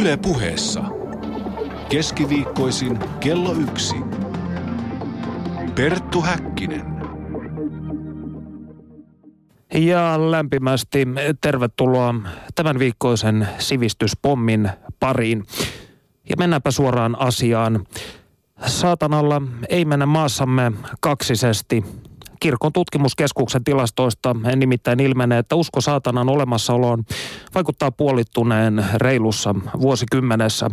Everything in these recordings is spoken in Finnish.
Yle puheessa. Keskiviikkoisin kello yksi. Perttu Häkkinen. Ja lämpimästi tervetuloa tämän viikkoisen sivistyspommin pariin. Ja mennäänpä suoraan asiaan. Saatanalla ei mennä maassamme kaksisesti. Kirkon tutkimuskeskuksen tilastoista nimittäin ilmenee, että usko saatanan olemassaoloon vaikuttaa puolittuneen reilussa vuosikymmenessä.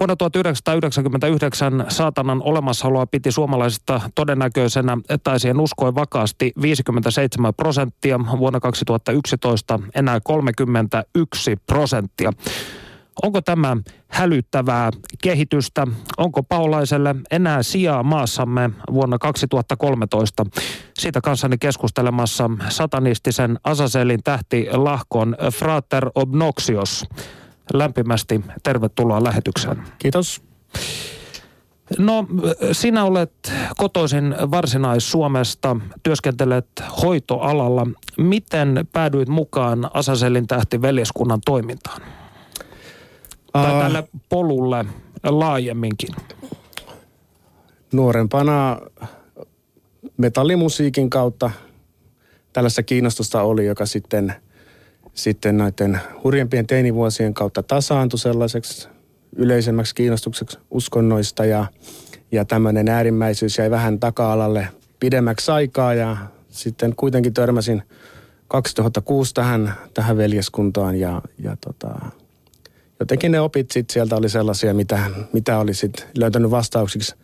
Vuonna 1999 saatanan olemassaoloa piti suomalaisista todennäköisenä tai siihen uskoi vakaasti 57 prosenttia, vuonna 2011 enää 31 prosenttia. Onko tämä hälyttävää kehitystä? Onko paolaiselle enää sijaa maassamme vuonna 2013? Siitä kanssani keskustelemassa satanistisen Asaselin tähti lahkon Frater Obnoxios. Lämpimästi tervetuloa lähetykseen. Kiitos. No, sinä olet kotoisin Varsinais-Suomesta, työskentelet hoitoalalla. Miten päädyit mukaan Asaselin tähti veljeskunnan toimintaan? Tai tälle polulle laajemminkin? Nuorempana metallimusiikin kautta tällaista kiinnostusta oli, joka sitten, sitten näiden hurjempien teinivuosien kautta tasaantui sellaiseksi yleisemmäksi kiinnostukseksi uskonnoista ja, ja tämmöinen äärimmäisyys jäi vähän taka-alalle pidemmäksi aikaa ja sitten kuitenkin törmäsin 2006 tähän, tähän veljeskuntaan ja, ja tota, jotenkin ne opit sit sieltä oli sellaisia, mitä, mitä oli sitten löytänyt vastauksiksi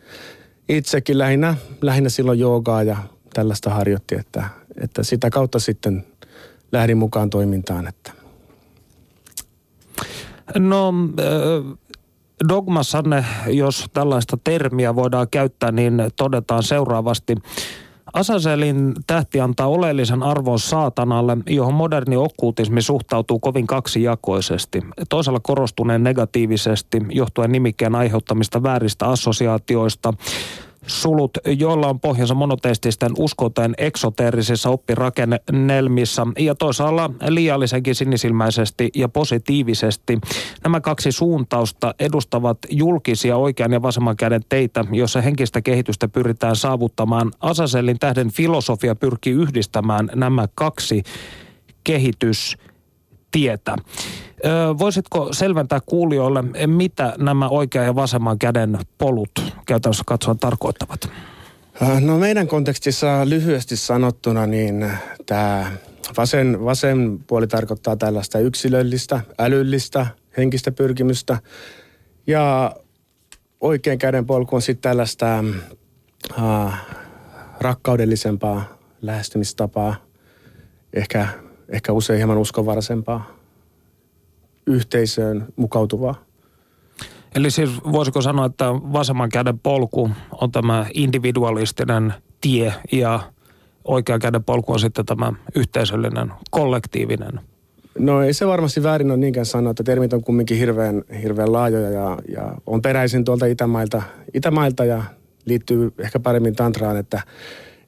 itsekin lähinnä, lähinnä silloin joogaa ja tällaista harjoitti, että, että sitä kautta sitten lähdin mukaan toimintaan. Että. No dogmassanne, jos tällaista termiä voidaan käyttää, niin todetaan seuraavasti. Asaselin tähti antaa oleellisen arvon saatanalle, johon moderni okkultismi suhtautuu kovin kaksijakoisesti. Toisella korostuneen negatiivisesti, johtuen nimikkeen aiheuttamista vääristä assosiaatioista sulut, joilla on pohjansa monoteististen uskoteen eksoteerisissa oppirakennelmissa ja toisaalla liiallisenkin sinisilmäisesti ja positiivisesti. Nämä kaksi suuntausta edustavat julkisia oikean ja vasemman käden teitä, joissa henkistä kehitystä pyritään saavuttamaan. Asasellin tähden filosofia pyrkii yhdistämään nämä kaksi kehitystietä. Voisitko selventää kuulijoille, mitä nämä oikean ja vasemman käden polut käytännössä katsoen tarkoittavat? No meidän kontekstissa lyhyesti sanottuna, niin tämä vasen, vasen puoli tarkoittaa tällaista yksilöllistä, älyllistä, henkistä pyrkimystä. Ja oikean käden polku on sitten tällaista äh, rakkaudellisempaa lähestymistapaa, ehkä, ehkä usein hieman uskonvaraisempaa yhteisöön mukautuvaa. Eli siis voisiko sanoa, että vasemman käden polku on tämä individualistinen tie ja oikean käden polku on sitten tämä yhteisöllinen, kollektiivinen? No ei se varmasti väärin ole niinkään sanoa, että termit on kumminkin hirveän, hirveän laajoja ja, ja on peräisin tuolta Itämailta, Itämailta ja liittyy ehkä paremmin tantraan, että,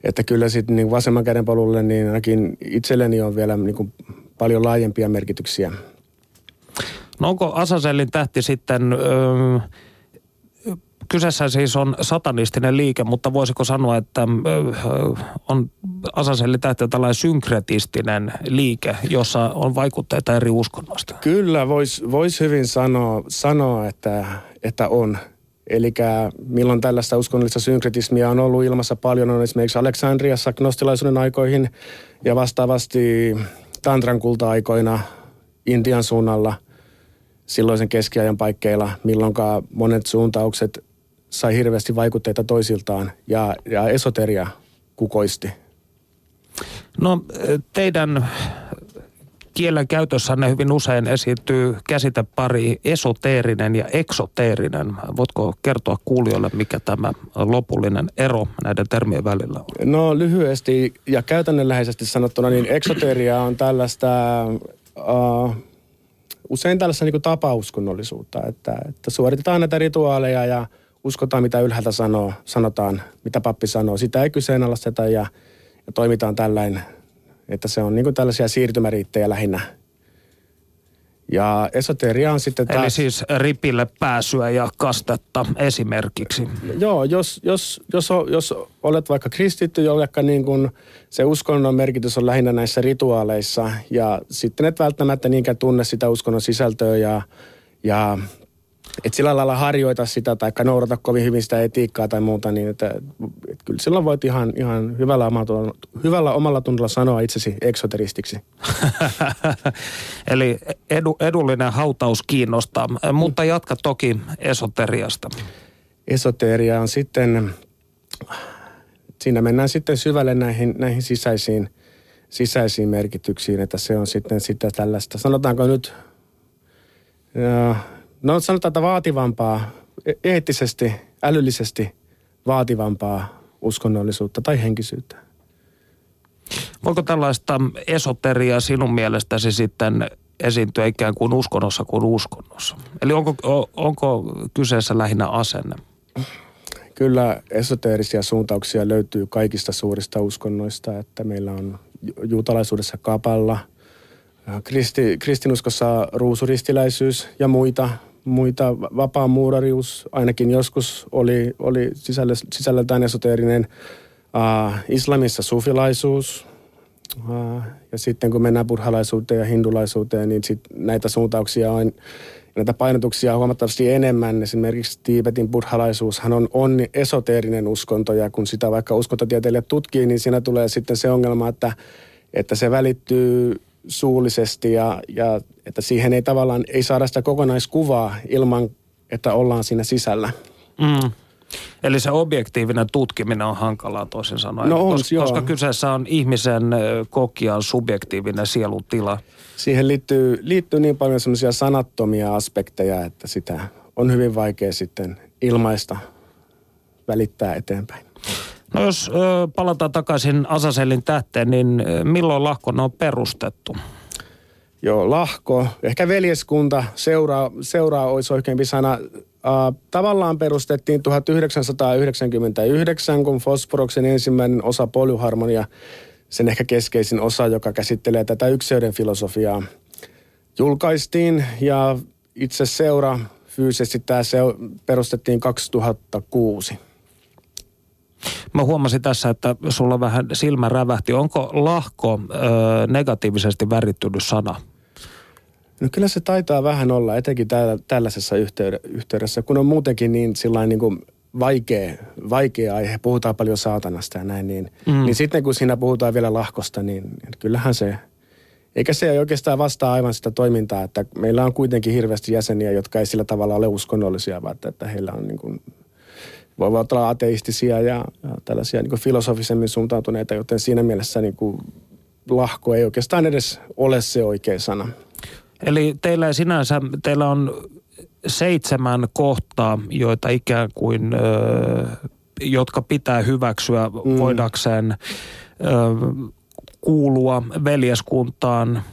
että kyllä sitten niin vasemman käden polulle niin ainakin itselleni on vielä niin kuin paljon laajempia merkityksiä No onko Asasellin tähti sitten, öö, kyseessä siis on satanistinen liike, mutta voisiko sanoa, että öö, on Asasellin tähti tällainen synkretistinen liike, jossa on vaikutteita eri uskonnoista? Kyllä, voisi vois hyvin sanoa, sanoa että, että on. Eli milloin tällaista uskonnollista synkretismia on ollut ilmassa paljon, on esimerkiksi Aleksandriassa gnostilaisuuden aikoihin ja vastaavasti Tantran kulta-aikoina Intian suunnalla – silloisen keskiajan paikkeilla, milloin monet suuntaukset sai hirveästi vaikutteita toisiltaan ja, ja esoteria kukoisti. No teidän kielen käytössänne hyvin usein esiintyy käsitepari esoteerinen ja eksoteerinen. Voitko kertoa kuulijoille, mikä tämä lopullinen ero näiden termien välillä on? No lyhyesti ja käytännönläheisesti sanottuna, niin eksoteria on tällaista uh, usein tällaista niin tapauskonnollisuutta, että, että suoritetaan näitä rituaaleja ja uskotaan, mitä ylhäältä sanoo, sanotaan, mitä pappi sanoo. Sitä ei kyseenalaisteta ja, ja toimitaan tällainen, että se on niin tällaisia siirtymäriittejä lähinnä. Ja esoteria on sitten taas... Eli siis ripille pääsyä ja kastetta esimerkiksi. Joo, jos, jos, jos, jos olet vaikka kristitty, jolle niin kun se uskonnon merkitys on lähinnä näissä rituaaleissa ja sitten et välttämättä niinkään tunne sitä uskonnon sisältöä ja, ja et sillä lailla harjoita sitä tai noudata kovin hyvin sitä etiikkaa tai muuta, niin että, et kyllä silloin voit ihan, ihan hyvällä, omalla, hyvällä omalla tunnolla sanoa itsesi eksoteristiksi. Eli edu, edullinen hautaus kiinnostaa, mutta jatka toki esoteriasta. Esoteria on sitten, siinä mennään sitten syvälle näihin, näihin sisäisiin, sisäisiin merkityksiin, että se on sitten sitä tällaista, sanotaanko nyt, no sanotaan, että vaativampaa, e- eettisesti, älyllisesti vaativampaa uskonnollisuutta tai henkisyyttä. Voiko tällaista esoteriaa sinun mielestäsi sitten esiintyä ikään kuin uskonnossa kuin uskonnossa? Eli onko, onko kyseessä lähinnä asenne? Kyllä esoteerisia suuntauksia löytyy kaikista suurista uskonnoista, että meillä on juutalaisuudessa kapalla, kristi, kristinuskossa ruusuristiläisyys ja muita muita. Vapaamuurarius ainakin joskus oli, oli sisällä, sisällöltään esoteerinen. Uh, islamissa sufilaisuus. Uh, ja sitten kun mennään burhalaisuuteen ja hindulaisuuteen, niin sit näitä suuntauksia on, näitä painotuksia on huomattavasti enemmän. Esimerkiksi Tiibetin burhalaisuushan on, on esoteerinen uskonto ja kun sitä vaikka uskontotieteilijät tutkii, niin siinä tulee sitten se ongelma, että, että se välittyy suullisesti ja, ja että siihen ei tavallaan, ei saada sitä kokonaiskuvaa ilman, että ollaan siinä sisällä. Mm. Eli se objektiivinen tutkiminen on hankalaa toisin sanoen, no on, koska, koska kyseessä on ihmisen kokijan subjektiivinen sielutila. Siihen liittyy, liittyy niin paljon semmoisia sanattomia aspekteja, että sitä on hyvin vaikea sitten ilmaista, välittää eteenpäin. No jos ö, palataan takaisin Asaselin tähteen, niin milloin lahkona on perustettu? Joo, lahko. Ehkä veljeskunta, seuraa, seuraa olisi oikeampi sana. Uh, tavallaan perustettiin 1999, kun Fosforoksen ensimmäinen osa polyharmonia, sen ehkä keskeisin osa, joka käsittelee tätä ykseyden filosofiaa, julkaistiin. Ja itse seura fyysisesti tämä se perustettiin 2006. Mä huomasin tässä, että sulla vähän silmä rävähti. Onko lahko ö, negatiivisesti värittynyt sana? No kyllä se taitaa vähän olla, etenkin täällä, tällaisessa yhteydessä, kun on muutenkin niin sillain niin kuin vaikea, vaikea aihe, puhutaan paljon saatanasta ja näin, niin, mm. niin sitten kun siinä puhutaan vielä lahkosta, niin kyllähän se, eikä se ei oikeastaan vastaa aivan sitä toimintaa, että meillä on kuitenkin hirveästi jäseniä, jotka ei sillä tavalla ole uskonnollisia, vaan että, että heillä on niin kuin voivat olla ateistisia ja, ja tällaisia niin filosofisemmin suuntautuneita, joten siinä mielessä niin kuin lahko ei oikeastaan edes ole se oikea sana. Eli teillä sinänsä, teillä on seitsemän kohtaa, joita ikään kuin, ö, jotka pitää hyväksyä mm. voidakseen ö, kuulua veljeskuntaan.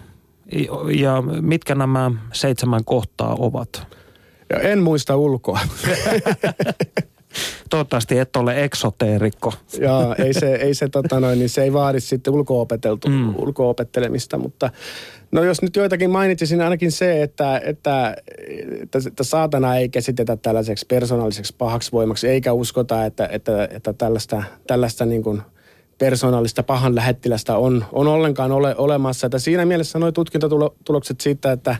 Ja mitkä nämä seitsemän kohtaa ovat? Ja en muista ulkoa. Toivottavasti et ole eksoteerikko. Joo, ei se, ei se, tota noin, niin se ei vaadi sitten ulko-opeteltu, mm. ulko-opettelemista, mutta no jos nyt joitakin mainitsisin, ainakin se, että, että, että, että saatana ei käsitetä tällaiseksi persoonalliseksi pahaksi voimaksi, eikä uskota, että, että, että tällaista, tällaista niin kuin persoonallista pahan lähettilästä on, on ollenkaan ole, olemassa. Että siinä mielessä nuo tutkintatulokset siitä, että,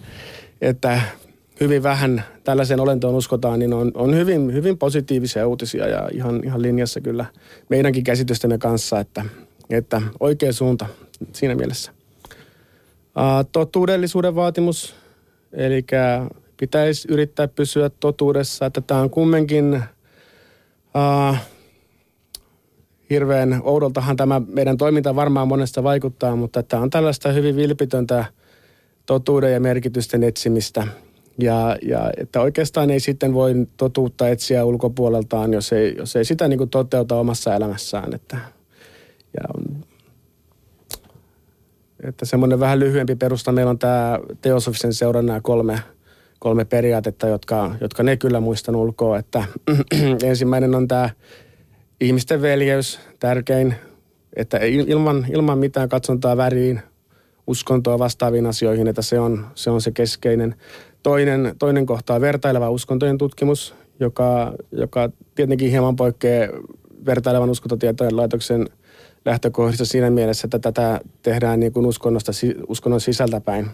että hyvin vähän tällaiseen olentoon uskotaan, niin on, on hyvin, hyvin positiivisia uutisia ja ihan, ihan linjassa kyllä meidänkin käsitystemme kanssa, että, että oikea suunta siinä mielessä. Totuudellisuuden vaatimus, eli pitäisi yrittää pysyä totuudessa, että tämä on kumminkin uh, hirveän oudoltahan tämä meidän toiminta varmaan monesta vaikuttaa, mutta tämä on tällaista hyvin vilpitöntä totuuden ja merkitysten etsimistä – ja, ja että oikeastaan ei sitten voi totuutta etsiä ulkopuoleltaan, jos ei, jos ei sitä niin kuin toteuta omassa elämässään. Että, ja on, että semmoinen vähän lyhyempi perusta meillä on tämä teosofisen seuran nämä kolme, kolme periaatetta, jotka, jotka ne kyllä muistan ulkoa. Että ensimmäinen on tämä ihmisten veljeys, tärkein, että ilman, ilman mitään katsontaa väriin, uskontoa vastaaviin asioihin, että se on se, on se keskeinen. Toinen, toinen kohta on vertaileva uskontojen tutkimus, joka, joka tietenkin hieman poikkeaa vertailevan uskontotieteen laitoksen lähtökohdista siinä mielessä, että tätä tehdään niin kuin uskonnosta, uskonnon sisältäpäin.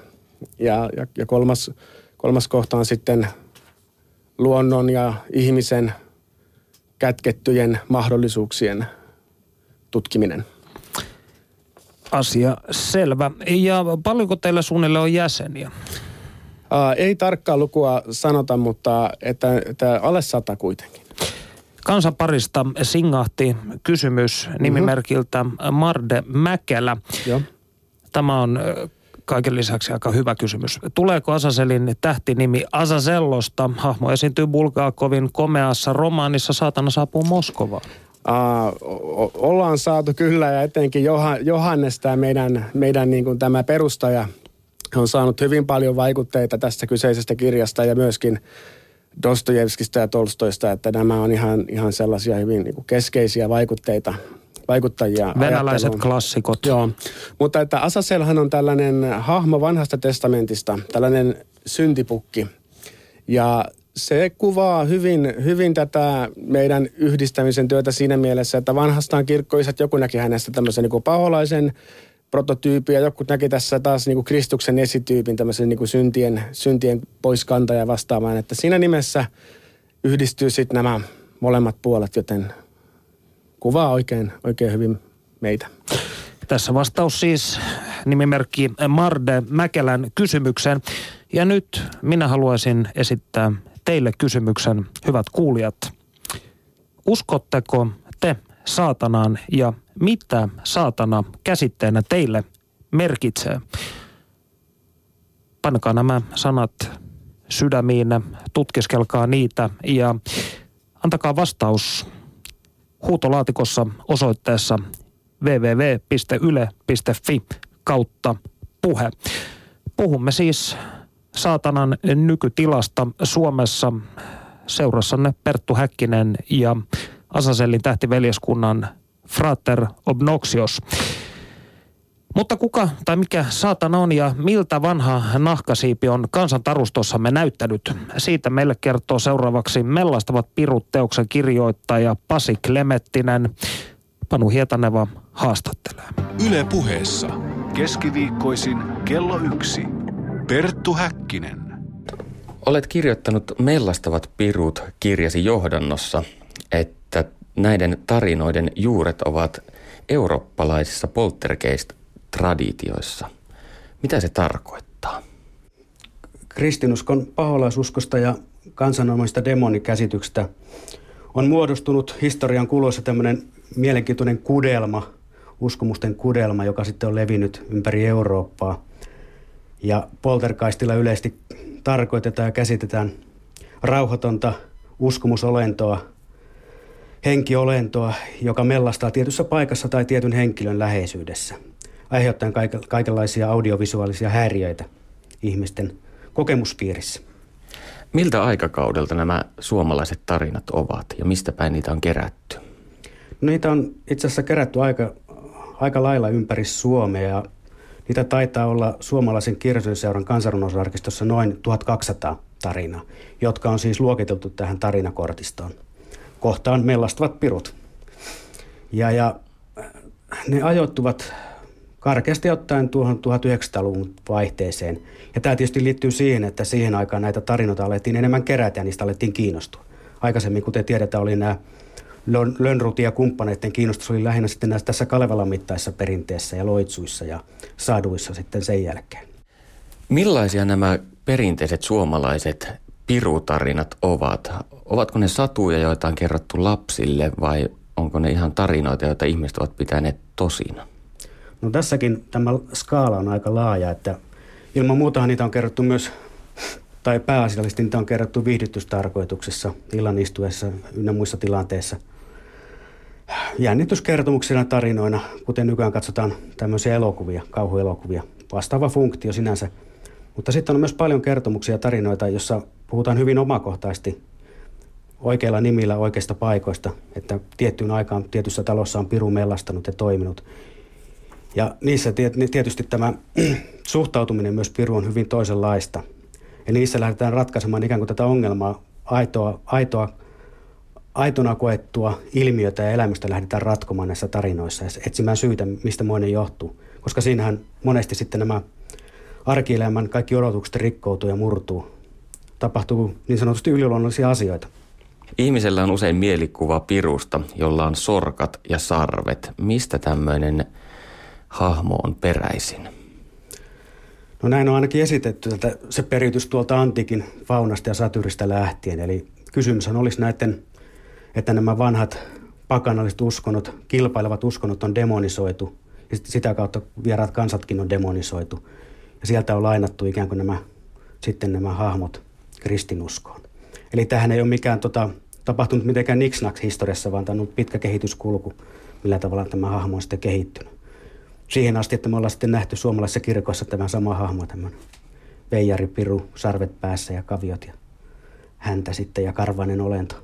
Ja, ja, ja kolmas, kolmas kohta on sitten luonnon ja ihmisen kätkettyjen mahdollisuuksien tutkiminen. Asia selvä. Ja paljonko teillä suunnilleen on jäseniä? Aa, ei tarkkaa lukua sanota, mutta että, että alle sata kuitenkin. Kansanparista singahti kysymys nimimerkiltä Marde Mäkelä. Joo. Tämä on kaiken lisäksi aika hyvä kysymys. Tuleeko Asaselin tähtinimi Asasellosta? Hahmo esiintyy Bulgaakovin komeassa romaanissa Saatana saapuu Moskovaan. Uh, ollaan saatu kyllä ja etenkin Johannes, tämä meidän, meidän niin kuin tämä perustaja, on saanut hyvin paljon vaikutteita tästä kyseisestä kirjasta ja myöskin Dostojevskista ja Tolstoista, että nämä on ihan, ihan sellaisia hyvin niin keskeisiä vaikutteita vaikuttajia. Venäläiset klassikot. Joo, mutta että Asaselhan on tällainen hahmo vanhasta testamentista, tällainen syntipukki. Ja se kuvaa hyvin, hyvin tätä meidän yhdistämisen työtä siinä mielessä, että vanhastaan kirkkoisat joku näki hänestä tämmöisen niin paholaisen prototyypin ja joku näki tässä taas niin kuin Kristuksen esityypin, tämmöisen niin kuin syntien, syntien poiskantaja vastaamaan. Että siinä nimessä yhdistyy sitten nämä molemmat puolet, joten kuvaa oikein, oikein hyvin meitä. Tässä vastaus siis nimimerkki Marde Mäkelän kysymykseen. Ja nyt minä haluaisin esittää teille kysymyksen, hyvät kuulijat. Uskotteko te saatanaan ja mitä saatana käsitteenä teille merkitsee? Painakaa nämä sanat sydämiin, tutkiskelkaa niitä ja antakaa vastaus huutolaatikossa osoitteessa www.yle.fi kautta puhe. Puhumme siis saatanan nykytilasta Suomessa seurassanne Perttu Häkkinen ja Asasellin tähtiveljeskunnan Frater Obnoxios. Mutta kuka tai mikä saatana on ja miltä vanha nahkasiipi on kansantarustossamme näyttänyt? Siitä meille kertoo seuraavaksi Mellastavat pirut teoksen kirjoittaja Pasi Klemettinen. Panu Hietaneva haastattelee. Yle puheessa. Keskiviikkoisin kello yksi. Perttu Häkkinen. Olet kirjoittanut Mellastavat pirut kirjasi johdannossa, että näiden tarinoiden juuret ovat eurooppalaisissa poltergeist-traditioissa. Mitä se tarkoittaa? Kristinuskon paholaisuskosta ja kansanomaista demonikäsityksestä on muodostunut historian kuluessa tämmöinen mielenkiintoinen kudelma, uskomusten kudelma, joka sitten on levinnyt ympäri Eurooppaa. Ja poltergeistilla yleisesti tarkoitetaan ja käsitetään rauhatonta uskomusolentoa, henkiolentoa, joka mellastaa tietyssä paikassa tai tietyn henkilön läheisyydessä, aiheuttaen kaikenlaisia audiovisuaalisia häiriöitä ihmisten kokemuspiirissä. Miltä aikakaudelta nämä suomalaiset tarinat ovat ja mistä päin niitä on kerätty? No, niitä on itse asiassa kerätty aika, aika lailla ympäri Suomea ja niitä taitaa olla suomalaisen kirjallisuusseuran kansanrunousarkistossa noin 1200 tarinaa, jotka on siis luokiteltu tähän tarinakortistoon. Kohtaan mellastavat pirut. Ja, ja ne ajoittuvat karkeasti ottaen tuohon 1900-luvun vaihteeseen. Ja tämä tietysti liittyy siihen, että siihen aikaan näitä tarinoita alettiin enemmän kerätä ja niistä alettiin kiinnostua. Aikaisemmin, kuten tiedetään, oli nämä Lönnrutin ja kumppaneiden kiinnostus oli lähinnä sitten näissä tässä Kalevalan mittaisessa perinteessä ja loitsuissa ja saduissa sitten sen jälkeen. Millaisia nämä perinteiset suomalaiset pirutarinat ovat? Ovatko ne satuja, joita on kerrottu lapsille vai onko ne ihan tarinoita, joita ihmiset ovat pitäneet tosina? No tässäkin tämä skaala on aika laaja, että ilman muutahan niitä on kerrottu myös, tai pääasiallisesti niitä on kerrottu viihdytystarkoituksessa, illan istuessa ynnä muissa tilanteissa – jännityskertomuksina tarinoina, kuten nykyään katsotaan tämmöisiä elokuvia, kauhuelokuvia. Vastaava funktio sinänsä. Mutta sitten on myös paljon kertomuksia ja tarinoita, jossa puhutaan hyvin omakohtaisesti oikeilla nimillä oikeista paikoista, että tiettyyn aikaan tietyssä talossa on piru mellastanut ja toiminut. Ja niissä tietysti tämä suhtautuminen myös Piru on hyvin toisenlaista. Ja niissä lähdetään ratkaisemaan ikään kuin tätä ongelmaa, aitoa, aitoa, aitona koettua ilmiötä ja elämystä lähdetään ratkomaan näissä tarinoissa ja etsimään syytä, mistä moinen johtuu. Koska siinähän monesti sitten nämä arkielämän kaikki odotukset rikkoutuu ja murtuu. Tapahtuu niin sanotusti yliluonnollisia asioita. Ihmisellä on usein mielikuva pirusta, jolla on sorkat ja sarvet. Mistä tämmöinen hahmo on peräisin? No näin on ainakin esitetty, että se periytys tuolta antiikin faunasta ja satyristä lähtien. Eli kysymys olisi näiden, että nämä vanhat pakanalliset uskonnot, kilpailevat uskonnot on demonisoitu. Ja sitä kautta vieraat kansatkin on demonisoitu. Ja sieltä on lainattu ikään kuin nämä, sitten nämä hahmot kristinuskoon. Eli tähän ei ole mikään tota, tapahtunut mitenkään niksnaks historiassa, vaan tämä on pitkä kehityskulku, millä tavalla tämä hahmo on sitten kehittynyt. Siihen asti, että me ollaan sitten nähty suomalaisessa kirkossa tämä sama hahmo, tämmöinen veijari, piru, sarvet päässä ja kaviot ja häntä sitten ja karvainen olento.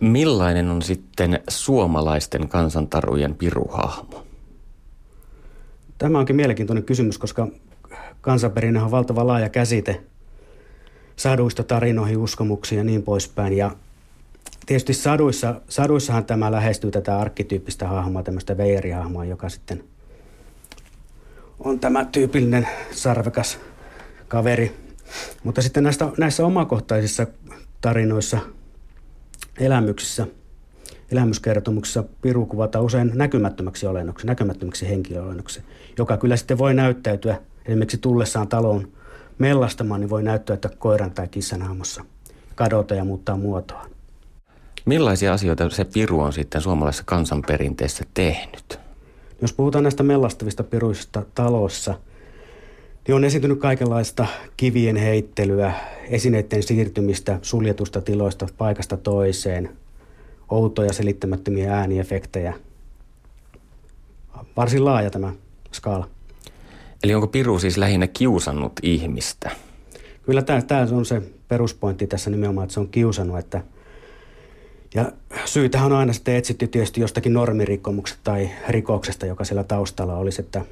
Millainen on sitten suomalaisten kansantarujen piruhahmo? Tämä onkin mielenkiintoinen kysymys, koska kansanperinne on valtava laaja käsite – saduista tarinoihin, uskomuksiin ja niin poispäin. Ja tietysti saduissa, saduissahan tämä lähestyy tätä arkkityyppistä hahmoa, tämmöistä veijerihahmoa, joka sitten on tämä tyypillinen sarvekas kaveri. Mutta sitten näistä, näissä omakohtaisissa tarinoissa, elämyksissä, elämyskertomuksissa Piru kuvataan usein näkymättömäksi olennoksi, näkymättömäksi henkilöolennoksi, joka kyllä sitten voi näyttäytyä esimerkiksi tullessaan taloon – mellastamaan, niin voi näyttää, että koiran tai kissan hahmossa kadota ja muuttaa muotoa. Millaisia asioita se piru on sitten suomalaisessa kansanperinteessä tehnyt? Jos puhutaan näistä mellastavista piruista talossa, niin on esiintynyt kaikenlaista kivien heittelyä, esineiden siirtymistä suljetusta tiloista paikasta toiseen, outoja selittämättömiä ääniefektejä. Varsin laaja tämä skaala. Eli onko Piru siis lähinnä kiusannut ihmistä? Kyllä tämä, tämä on se peruspointti tässä nimenomaan, että se on kiusannut. Että ja syytähän on aina sitten etsitty tietysti jostakin normirikkomuksesta tai rikoksesta, joka siellä taustalla olisi, että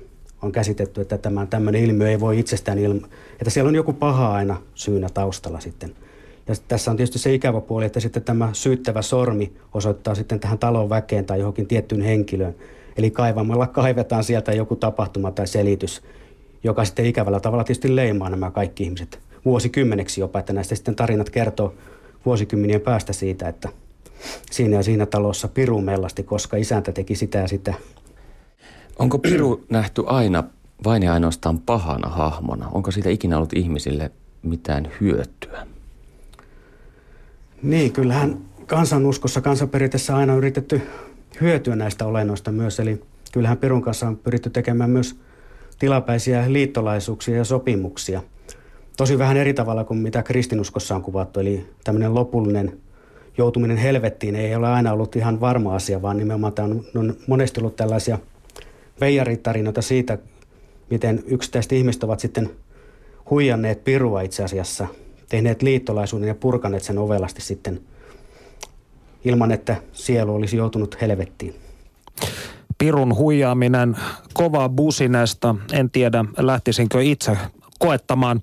on käsitetty, että tämä, tämmöinen ilmiö ei voi itsestään ilma, että siellä on joku paha aina syynä taustalla sitten. Ja tässä on tietysti se ikävä puoli, että sitten tämä syyttävä sormi osoittaa sitten tähän talon väkeen tai johonkin tiettyyn henkilöön. Eli kaivamalla kaivetaan sieltä joku tapahtuma tai selitys, joka sitten ikävällä tavalla tietysti leimaa nämä kaikki ihmiset vuosikymmeneksi jopa, että näistä sitten tarinat kertoo vuosikymmenien päästä siitä, että siinä ja siinä talossa Piru mellasti, koska isäntä teki sitä ja sitä. Onko Piru nähty aina vain ja ainoastaan pahana hahmona? Onko siitä ikinä ollut ihmisille mitään hyötyä? Niin, kyllähän kansanuskossa, kansanperinteessä aina yritetty hyötyä näistä olennoista myös. Eli kyllähän Pirun kanssa on pyritty tekemään myös – tilapäisiä liittolaisuuksia ja sopimuksia. Tosi vähän eri tavalla kuin mitä kristinuskossa on kuvattu, eli tämmöinen lopullinen joutuminen helvettiin ei ole aina ollut ihan varma asia, vaan nimenomaan tämä on, on monesti ollut tällaisia veijaritarinoita siitä, miten yksittäiset ihmiset ovat sitten huijanneet pirua itse asiassa, tehneet liittolaisuuden ja purkaneet sen ovelasti sitten ilman, että sielu olisi joutunut helvettiin. Pirun huijaaminen kovaa businesta. En tiedä, lähtisinkö itse koettamaan.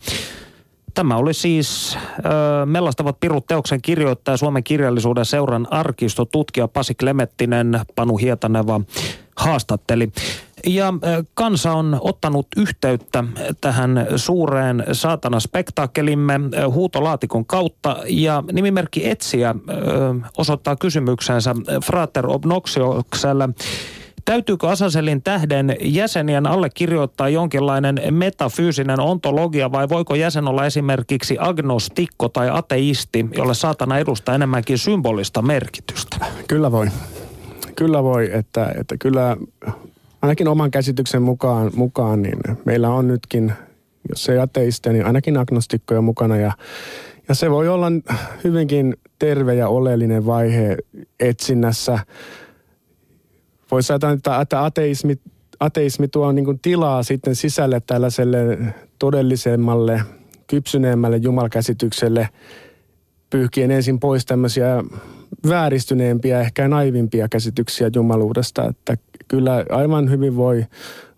Tämä oli siis ö, Mellastavat pirut teoksen kirjoittaja Suomen kirjallisuuden seuran arkistotutkija Pasi Klemettinen, Panu Hietaneva haastatteli. Ja kansa on ottanut yhteyttä tähän suureen saatana-spektaakkelimme huutolaatikon kautta ja nimimerkki Etsiä osoittaa kysymyksensä Frater Obnoxiokselle. Täytyykö Asaselin tähden jäsenien allekirjoittaa jonkinlainen metafyysinen ontologia vai voiko jäsen olla esimerkiksi agnostikko tai ateisti, jolle saatana edustaa enemmänkin symbolista merkitystä? Kyllä voi. Kyllä voi, että, että kyllä ainakin oman käsityksen mukaan, mukaan niin meillä on nytkin, jos ei ateisteja, niin ainakin agnostikkoja mukana ja ja se voi olla hyvinkin terve ja oleellinen vaihe etsinnässä voisi ajatella, että ateismi, ateismi tuo niin tilaa sitten sisälle tällaiselle todellisemmalle, kypsyneemmälle jumalkäsitykselle, pyyhkien ensin pois tämmöisiä vääristyneempiä, ehkä naivimpia käsityksiä jumaluudesta, että kyllä aivan hyvin voi,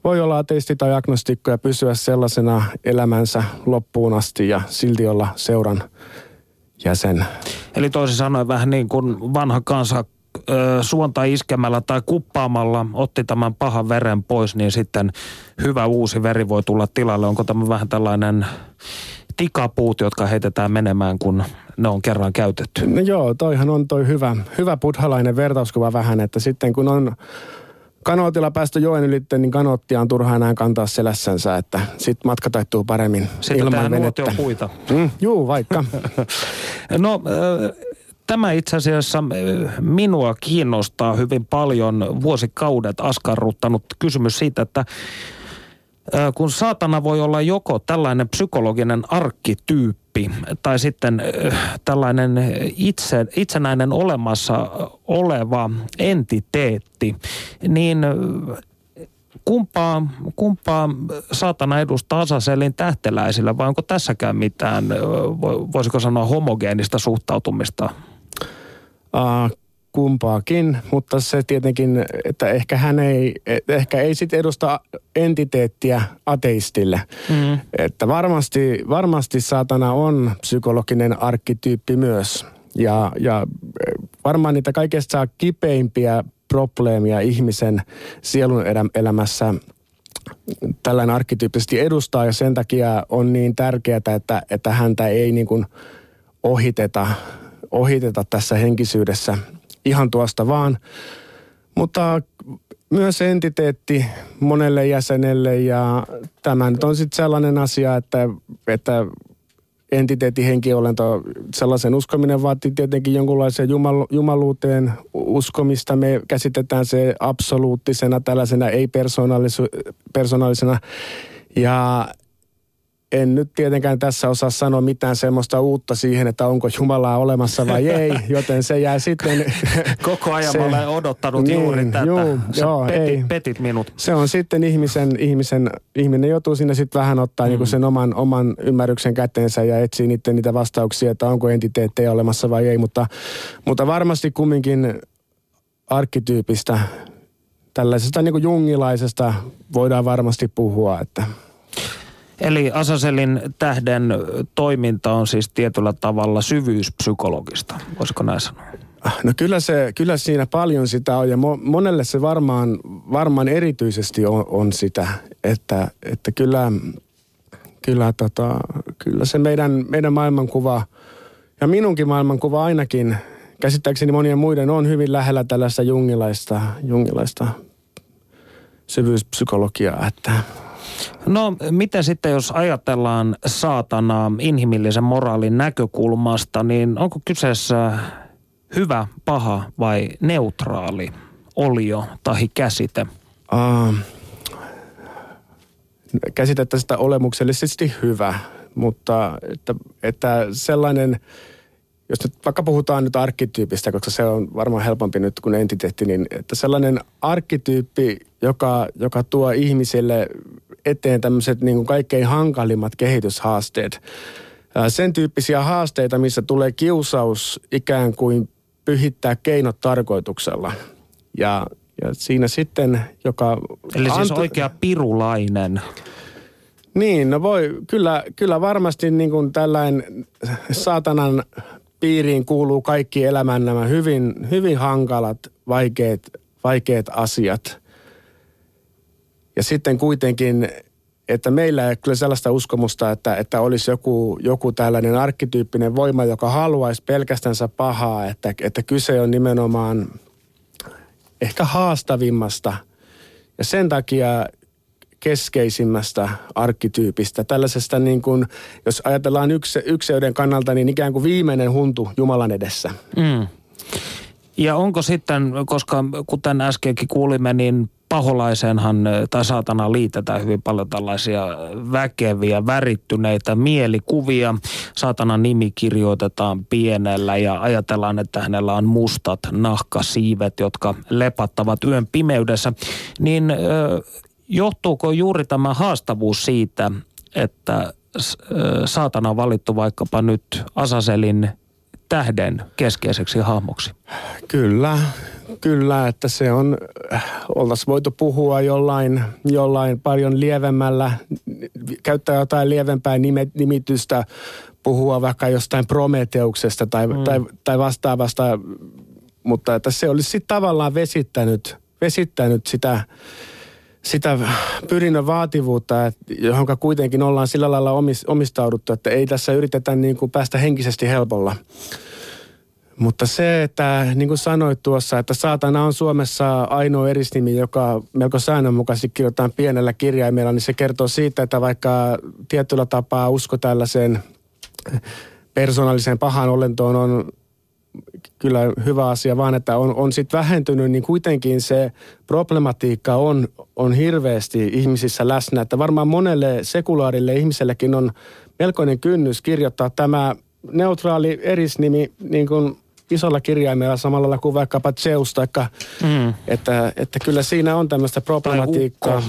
voi olla ateisti tai agnostikko ja pysyä sellaisena elämänsä loppuun asti ja silti olla seuran jäsen. Eli toisin sanoen vähän niin kuin vanha kansa suonta iskemällä tai kuppaamalla otti tämän pahan veren pois, niin sitten hyvä uusi veri voi tulla tilalle. Onko tämä vähän tällainen tikapuut, jotka heitetään menemään, kun ne on kerran käytetty? No joo, toihan on toi hyvä, hyvä buddhalainen vertauskuva vähän, että sitten kun on kanootilla päästä joen ylitte, niin kanoottia on turha enää kantaa selässänsä, että sitten matka taittuu paremmin Sitten ilman venettä. puita. Mm, juu, vaikka. no, tämä itse asiassa minua kiinnostaa hyvin paljon vuosikaudet askarruttanut kysymys siitä, että kun saatana voi olla joko tällainen psykologinen arkkityyppi tai sitten tällainen itse, itsenäinen olemassa oleva entiteetti, niin kumpaa, kumpaa saatana edustaa Asaselin tähteläisillä vai onko tässäkään mitään, voisiko sanoa homogeenista suhtautumista? Uh, kumpaakin, mutta se tietenkin, että ehkä hän ei, ehkä ei sitten edusta entiteettiä ateistille. Mm. Että varmasti, varmasti saatana on psykologinen arkkityyppi myös. Ja, ja varmaan niitä kaikista kipeimpiä probleemia ihmisen sielun elämässä tällainen arkkityyppisesti edustaa ja sen takia on niin tärkeää, että, että häntä ei niin kuin ohiteta, ohiteta tässä henkisyydessä – ihan tuosta vaan. Mutta myös entiteetti monelle jäsenelle ja tämä nyt on sitten sellainen asia, että, että entiteetin henkiolento, sellaisen uskominen vaatii tietenkin jonkunlaisen jumal, jumaluuteen uskomista. Me käsitetään se absoluuttisena, tällaisena ei-persoonallisena. Ja en nyt tietenkään tässä osaa sanoa mitään semmoista uutta siihen, että onko Jumalaa olemassa vai ei, joten se jää sitten... Koko ajan se, mä olen odottanut niin, juuri tätä. Juu, Sä joo, petit, ei. petit minut. Se on sitten ihmisen, ihmisen ihminen joutuu sinne sitten vähän ottaa niinku mm. niin sen oman, oman ymmärryksen käteensä ja etsii niitä, niitä vastauksia, että onko entiteettejä olemassa vai ei, mutta, mutta varmasti kumminkin arkkityypistä, tällaisesta niin kuin jungilaisesta voidaan varmasti puhua, että... Eli Asaselin tähden toiminta on siis tietyllä tavalla syvyyspsykologista, voisiko näin sanoa? No kyllä, se, kyllä siinä paljon sitä on ja monelle se varmaan, varmaan erityisesti on, on sitä, että, että kyllä, kyllä, tota, kyllä se meidän, meidän maailmankuva ja minunkin maailmankuva ainakin, käsittääkseni monien muiden on hyvin lähellä tällaista jungilaista, jungilaista syvyyspsykologiaa, että No miten sitten, jos ajatellaan saatanaa inhimillisen moraalin näkökulmasta, niin onko kyseessä hyvä, paha vai neutraali olio tai käsite? Uh, käsitettä sitä olemuksellisesti hyvä, mutta että, että sellainen – jos nyt vaikka puhutaan nyt arkkityypistä, koska se on varmaan helpompi nyt kuin entiteetti, niin että sellainen arkkityyppi, joka, joka tuo ihmisille eteen tämmöiset niin kuin kaikkein hankalimmat kehityshaasteet. Sen tyyppisiä haasteita, missä tulee kiusaus ikään kuin pyhittää keinot tarkoituksella. Ja, ja siinä sitten, joka... Eli siis antu... oikea pirulainen. Niin, no voi, kyllä, kyllä varmasti niin kuin tällainen saatanan piiriin kuuluu kaikki elämän nämä hyvin, hyvin hankalat, vaikeat, vaikeat asiat. Ja sitten kuitenkin, että meillä ei kyllä sellaista uskomusta, että, että olisi joku, joku tällainen arkkityyppinen voima, joka haluaisi pelkästänsä pahaa, että, että kyse on nimenomaan ehkä haastavimmasta. Ja sen takia keskeisimmästä arkkityypistä. Tällaisesta niin kuin, jos ajatellaan yks, ykseyden kannalta, niin ikään kuin viimeinen huntu Jumalan edessä. Mm. Ja onko sitten, koska kuten äskenkin kuulimme, niin paholaisenhan tai saatana liitetään hyvin paljon tällaisia väkeviä, värittyneitä mielikuvia. Saatanan nimi kirjoitetaan pienellä ja ajatellaan, että hänellä on mustat nahkasiivet, jotka lepattavat yön pimeydessä. Niin johtuuko juuri tämä haastavuus siitä, että saatana on valittu vaikkapa nyt Asaselin tähden keskeiseksi hahmoksi? Kyllä, kyllä, että se on, oltaisiin voitu puhua jollain, jollain paljon lievemmällä, käyttää jotain lievempää nimitystä, puhua vaikka jostain Prometeuksesta tai, mm. tai, tai vastaavasta, mutta että se olisi sitten tavallaan vesittänyt, vesittänyt sitä, sitä pyrinnön vaativuutta, johon kuitenkin ollaan sillä lailla omistauduttu, että ei tässä yritetä niin kuin päästä henkisesti helpolla. Mutta se, että niin kuin sanoit tuossa, että saatana on Suomessa ainoa erisnimi, joka melko säännönmukaisesti kirjoitetaan pienellä kirjaimella, niin se kertoo siitä, että vaikka tietyllä tapaa usko tällaiseen persoonalliseen pahaan olentoon on kyllä hyvä asia, vaan että on, on sitten vähentynyt, niin kuitenkin se problematiikka on, on hirveästi ihmisissä läsnä. Että varmaan monelle sekulaarille ihmisellekin on melkoinen kynnys kirjoittaa tämä neutraali erisnimi niin kuin isolla kirjaimella samalla lailla kuin vaikkapa Zeus, taikka, mm. että, että kyllä siinä on tämmöistä problematiikkaa.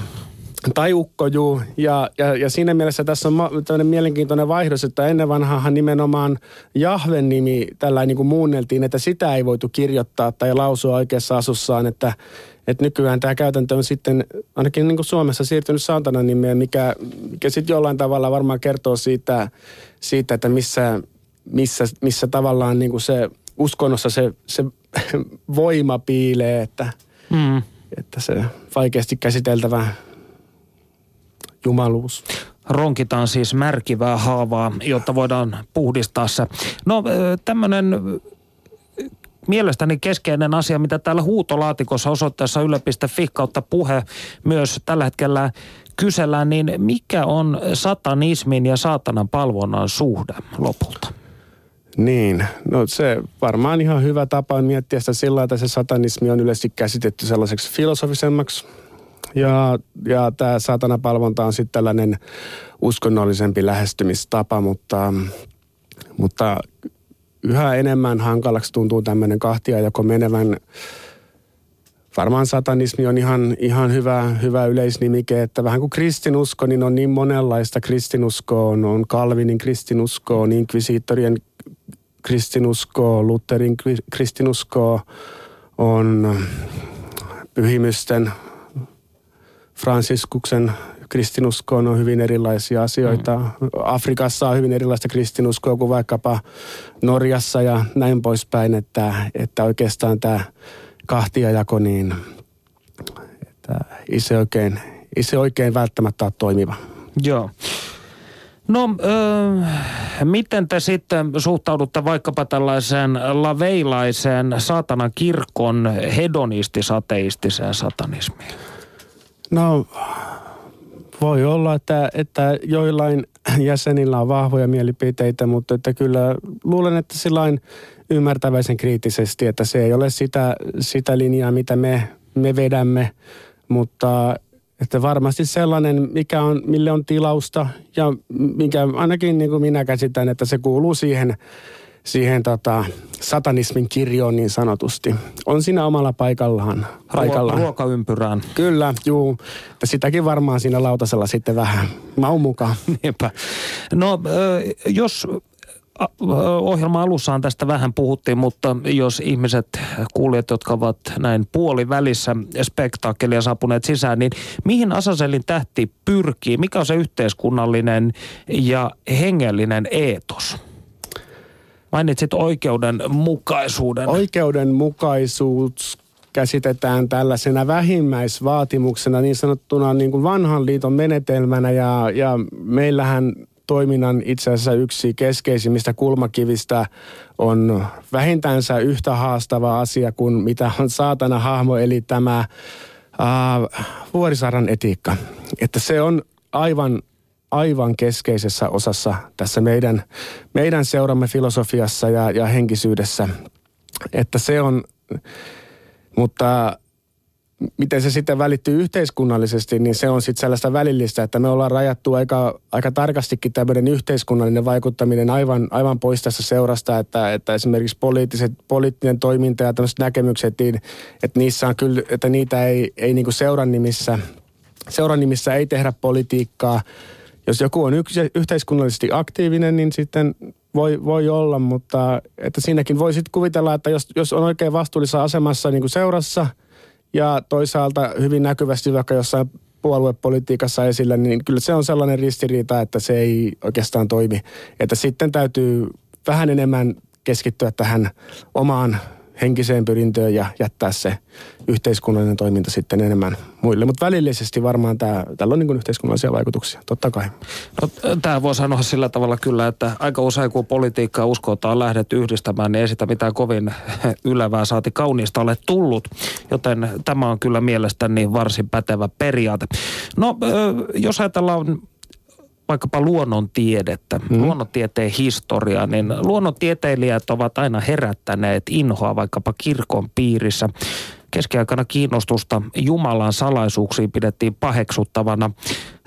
Tai ukko, juu. Ja, ja, ja siinä mielessä tässä on tämmöinen mielenkiintoinen vaihdos, että ennen vanhaahan nimenomaan Jahven nimi tällä niin kuin muunneltiin, että sitä ei voitu kirjoittaa tai lausua oikeassa asussaan, että, että nykyään tämä käytäntö on sitten ainakin niin kuin Suomessa siirtynyt saatanan nimeen, mikä, mikä sitten jollain tavalla varmaan kertoo siitä, siitä että missä, missä, missä tavallaan niin kuin se uskonnossa se, se voima piilee, että, mm. että se vaikeasti käsiteltävä jumaluus. Ronkitaan siis märkivää haavaa, jotta voidaan puhdistaa se. No tämmöinen mielestäni keskeinen asia, mitä täällä huutolaatikossa osoitteessa yle.fi kautta puhe myös tällä hetkellä kysellään, niin mikä on satanismin ja saatanan palvonnan suhde lopulta? Niin, no se varmaan ihan hyvä tapa on miettiä sitä sillä että se satanismi on yleisesti käsitetty sellaiseksi filosofisemmaksi ja, ja tämä saatanapalvonta on sitten tällainen uskonnollisempi lähestymistapa, mutta, mutta yhä enemmän hankalaksi tuntuu tämmöinen kahtiajako menevän. Varmaan satanismi on ihan, ihan hyvä, hyvä yleisnimike, että vähän kuin kristinusko, niin on niin monenlaista kristinuskoa. On, on Calvinin kristinuskoa, on inkvisiittorien kristinuskoa, Lutherin kristinuskoa, on pyhimysten Fransiskuksen kristinuskoon on hyvin erilaisia asioita. Mm. Afrikassa on hyvin erilaista kristinuskoa kuin vaikkapa Norjassa ja näin poispäin, että, että oikeastaan tämä kahtiajako, niin että ei se oikein, ei se oikein välttämättä ole toimiva. Joo. No, äh, miten te sitten suhtaudutte vaikkapa tällaiseen laveilaiseen saatanan kirkon hedonistisateistiseen satanismiin? No voi olla, että, että joillain jäsenillä on vahvoja mielipiteitä, mutta että kyllä luulen, että sillain ymmärtäväisen kriittisesti, että se ei ole sitä, sitä linjaa, mitä me, me vedämme, mutta että varmasti sellainen, mikä on, mille on tilausta ja mikä ainakin niin kuin minä käsitän, että se kuuluu siihen siihen tota, satanismin kirjoon niin sanotusti. On siinä omalla paikallaan. paikallaan. Ruokaympyrään. Kyllä, juu. Ja sitäkin varmaan siinä lautasella sitten vähän maun mukaan. Niinpä. No, jos ohjelma alussaan tästä vähän puhuttiin, mutta jos ihmiset, kuulijat, jotka ovat näin puolivälissä spektaakkelia saapuneet sisään, niin mihin Asaselin tähti pyrkii? Mikä on se yhteiskunnallinen ja hengellinen eetos? Mainitsit oikeudenmukaisuuden. Oikeudenmukaisuus käsitetään tällaisena vähimmäisvaatimuksena niin sanottuna niin kuin vanhan liiton menetelmänä ja, ja meillähän toiminnan itse asiassa yksi keskeisimmistä kulmakivistä on vähintänsä yhtä haastava asia kuin mitä on saatana hahmo, eli tämä äh, vuorisaran etiikka. Että se on aivan aivan keskeisessä osassa tässä meidän, meidän seuramme filosofiassa ja, ja henkisyydessä. Että se on, mutta miten se sitten välittyy yhteiskunnallisesti, niin se on sitten sellaista välillistä, että me ollaan rajattu aika, aika tarkastikin tämmöinen yhteiskunnallinen vaikuttaminen aivan, aivan pois tässä seurasta, että, että esimerkiksi poliittiset, poliittinen toiminta ja tämmöiset näkemykset, niin, että niissä on kyllä, että niitä ei, ei niin seuran nimissä, seuran nimissä ei tehdä politiikkaa, jos joku on yhteiskunnallisesti aktiivinen, niin sitten voi, voi olla, mutta että siinäkin voi sitten kuvitella, että jos, jos on oikein vastuullisessa asemassa niin kuin seurassa ja toisaalta hyvin näkyvästi vaikka jossain puoluepolitiikassa esillä, niin kyllä se on sellainen ristiriita, että se ei oikeastaan toimi. Että sitten täytyy vähän enemmän keskittyä tähän omaan henkiseen pyrintöön ja jättää se yhteiskunnallinen toiminta sitten enemmän muille. Mutta välillisesti varmaan tää, tällä on niin yhteiskunnallisia vaikutuksia, totta kai. No, tämä voi sanoa sillä tavalla kyllä, että aika usein kun politiikkaa uskotaan lähdetty yhdistämään, niin ei sitä mitään kovin ylevää saati kauniista ole tullut. Joten tämä on kyllä mielestäni varsin pätevä periaate. No, jos ajatellaan vaikkapa luonnontiedettä, mm. luonnontieteen historiaa, niin luonnontieteilijät ovat aina herättäneet inhoa vaikkapa kirkon piirissä. Keskiaikana kiinnostusta Jumalan salaisuuksiin pidettiin paheksuttavana.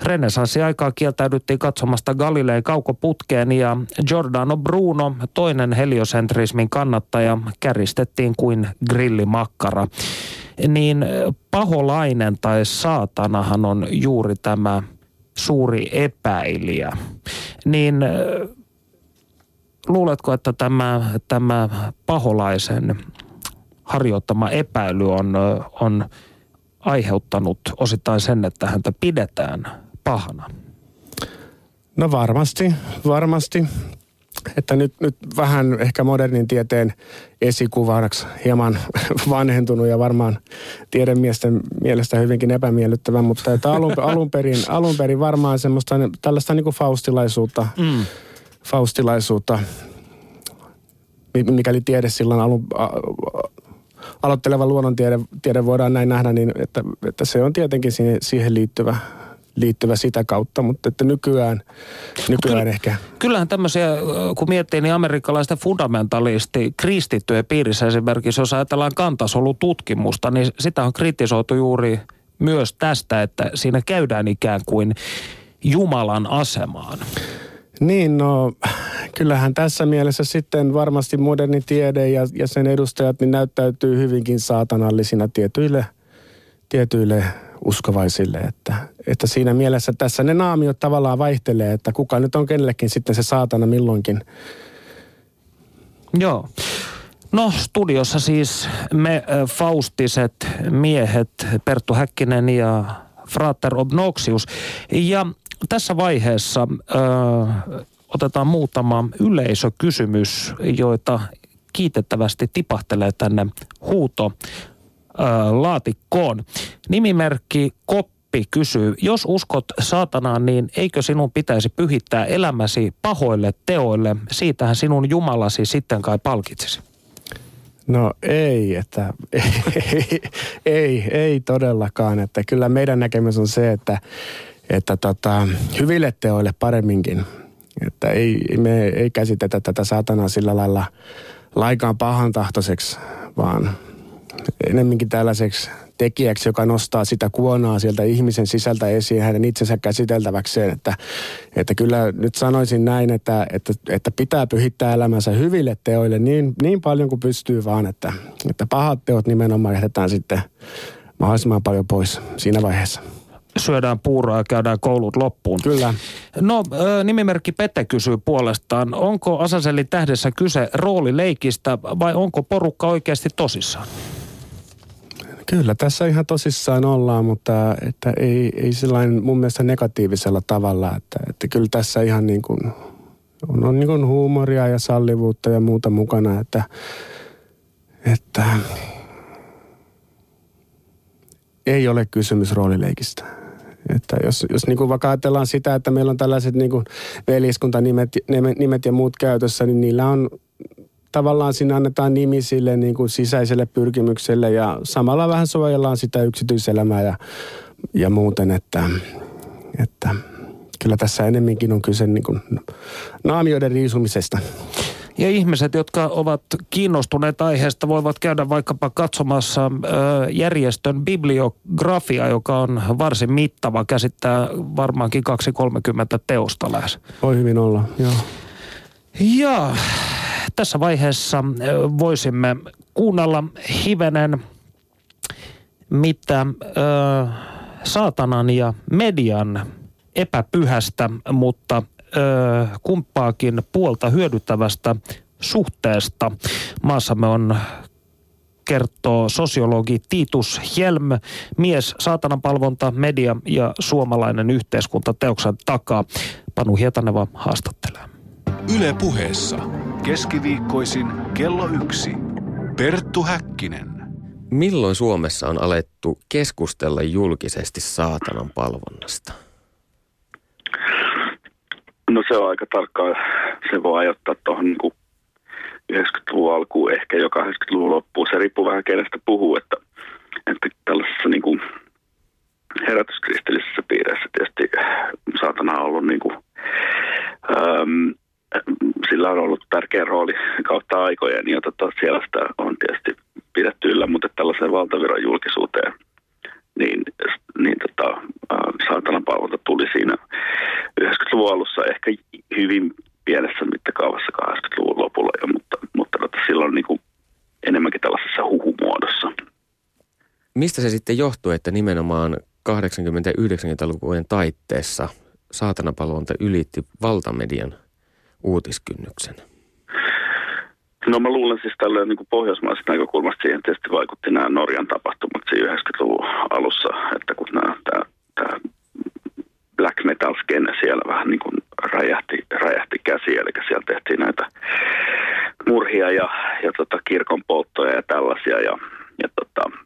Renesanssiaikaa kieltäydyttiin katsomasta Galileen kaukoputkeen ja Giordano Bruno, toinen heliosentrismin kannattaja, käristettiin kuin grillimakkara. Niin paholainen tai saatanahan on juuri tämä – suuri epäilijä, niin luuletko, että tämä, tämä paholaisen harjoittama epäily on, on aiheuttanut osittain sen, että häntä pidetään pahana? No varmasti, varmasti että nyt, nyt vähän ehkä modernin tieteen esikuvaksi hieman vanhentunut ja varmaan tiedemiesten mielestä hyvinkin epämiellyttävä, mutta että alun, alun, perin, alun perin varmaan semmoista tällaista niin kuin faustilaisuutta, mm. faustilaisuutta, mikäli tiede silloin alun, a, aloitteleva luonnontiede tiede voidaan näin nähdä, niin että, että se on tietenkin siihen, siihen liittyvä, liittyvä sitä kautta, mutta että nykyään, nykyään Kyllä, ehkä. Kyllähän tämmöisiä, kun miettii, niin amerikkalaisten fundamentalisti kristittyjen piirissä esimerkiksi, jos ajatellaan kantasolututkimusta, niin sitä on kritisoitu juuri myös tästä, että siinä käydään ikään kuin Jumalan asemaan. Niin, no kyllähän tässä mielessä sitten varmasti moderni tiede ja, ja sen edustajat niin näyttäytyy hyvinkin saatanallisina tietyille, tietyille uskovaisille. Että, että siinä mielessä tässä ne naamiot tavallaan vaihtelee, että kuka nyt on kenellekin sitten se saatana milloinkin. Joo. No studiossa siis me faustiset miehet, Perttu Häkkinen ja Frater Obnoxius. Ja tässä vaiheessa ö, otetaan muutama yleisökysymys, joita kiitettävästi tipahtelee tänne huuto laatikkoon. Nimimerkki Koppi kysyy, jos uskot saatanaan, niin eikö sinun pitäisi pyhittää elämäsi pahoille teoille? Siitähän sinun Jumalasi sitten kai palkitsisi. No ei, että ei, ei, ei todellakaan. Että kyllä meidän näkemys on se, että, että tota, hyville teoille paremminkin. Että ei, me ei käsitetä tätä saatanaa sillä lailla laikaan pahantahtoiseksi, vaan enemminkin tällaiseksi tekijäksi, joka nostaa sitä kuonaa sieltä ihmisen sisältä esiin hänen itsensä käsiteltäväkseen. Että, että kyllä nyt sanoisin näin, että, että, että pitää pyhittää elämänsä hyville teoille niin, niin paljon kuin pystyy vaan, että, että pahat teot nimenomaan jätetään sitten mahdollisimman paljon pois siinä vaiheessa syödään puuroa ja käydään koulut loppuun. Kyllä. No, nimimerkki Pete kysyy puolestaan, onko Asaselin tähdessä kyse roolileikistä vai onko porukka oikeasti tosissaan? Kyllä tässä ihan tosissaan ollaan, mutta että ei, ei sellainen mun mielestä negatiivisella tavalla. Että, että kyllä tässä ihan niin kuin, on, on niin kuin huumoria ja sallivuutta ja muuta mukana, että, että ei ole kysymys roolileikistä. Että jos, jos niin kuin vaikka ajatellaan sitä, että meillä on tällaiset niin kuin veljeskuntanimet nimet ja muut käytössä, niin niillä on tavallaan siinä annetaan nimi sille niin kuin sisäiselle pyrkimykselle ja samalla vähän suojellaan sitä yksityiselämää ja, ja muuten, että, että kyllä tässä enemminkin on kyse niin kuin naamioiden riisumisesta. Ja ihmiset, jotka ovat kiinnostuneet aiheesta, voivat käydä vaikkapa katsomassa järjestön bibliografia, joka on varsin mittava, käsittää varmaankin 230 teosta lähes. Voi hyvin olla, joo. Ja tässä vaiheessa voisimme kuunnella hivenen, mitä ö, saatanan ja median epäpyhästä, mutta ö, kumppaakin puolta hyödyttävästä suhteesta. Maassamme on kertoo sosiologi Titus Helm, mies saatanapalvonta, media ja suomalainen yhteiskunta teoksen takaa. Panu Hietaneva haastattelee. Yle puheessa. Keskiviikkoisin kello yksi. Perttu Häkkinen. Milloin Suomessa on alettu keskustella julkisesti saatanan palvonnasta? No se on aika tarkkaan, se voi ajoittaa tuohon niin 90-luvun alkuun, ehkä jo 80-luvun loppuun. Se riippuu vähän kenestä puhuu, että, että tällaisessa niin kuin herätyskristillisessä piirissä tietysti saatana on ollut niin kuin, äm, sillä on ollut tärkeä rooli kautta aikojen ja tota, siellä sitä on tietysti pidetty yllä, mutta tällaiseen valtaviran julkisuuteen niin, niin tota, saatanan palvonta tuli siinä 90-luvun alussa ehkä hyvin pienessä mittakaavassa 80-luvun lopulla jo, mutta, mutta tota, silloin niin kuin enemmänkin tällaisessa huhumuodossa. Mistä se sitten johtuu, että nimenomaan 80-90-lukujen taitteessa saatanapalvonta ylitti valtamedian uutiskynnyksen? No mä luulen siis tällä niin pohjoismaisesta näkökulmasta siihen tietysti vaikutti nämä Norjan tapahtumat siinä 90-luvun alussa, että kun nämä, tämä, tämä black metal skene siellä vähän niin kuin räjähti, räjähti käsi, eli siellä tehtiin näitä murhia ja, ja tota, kirkon polttoja ja tällaisia ja, ja, tota,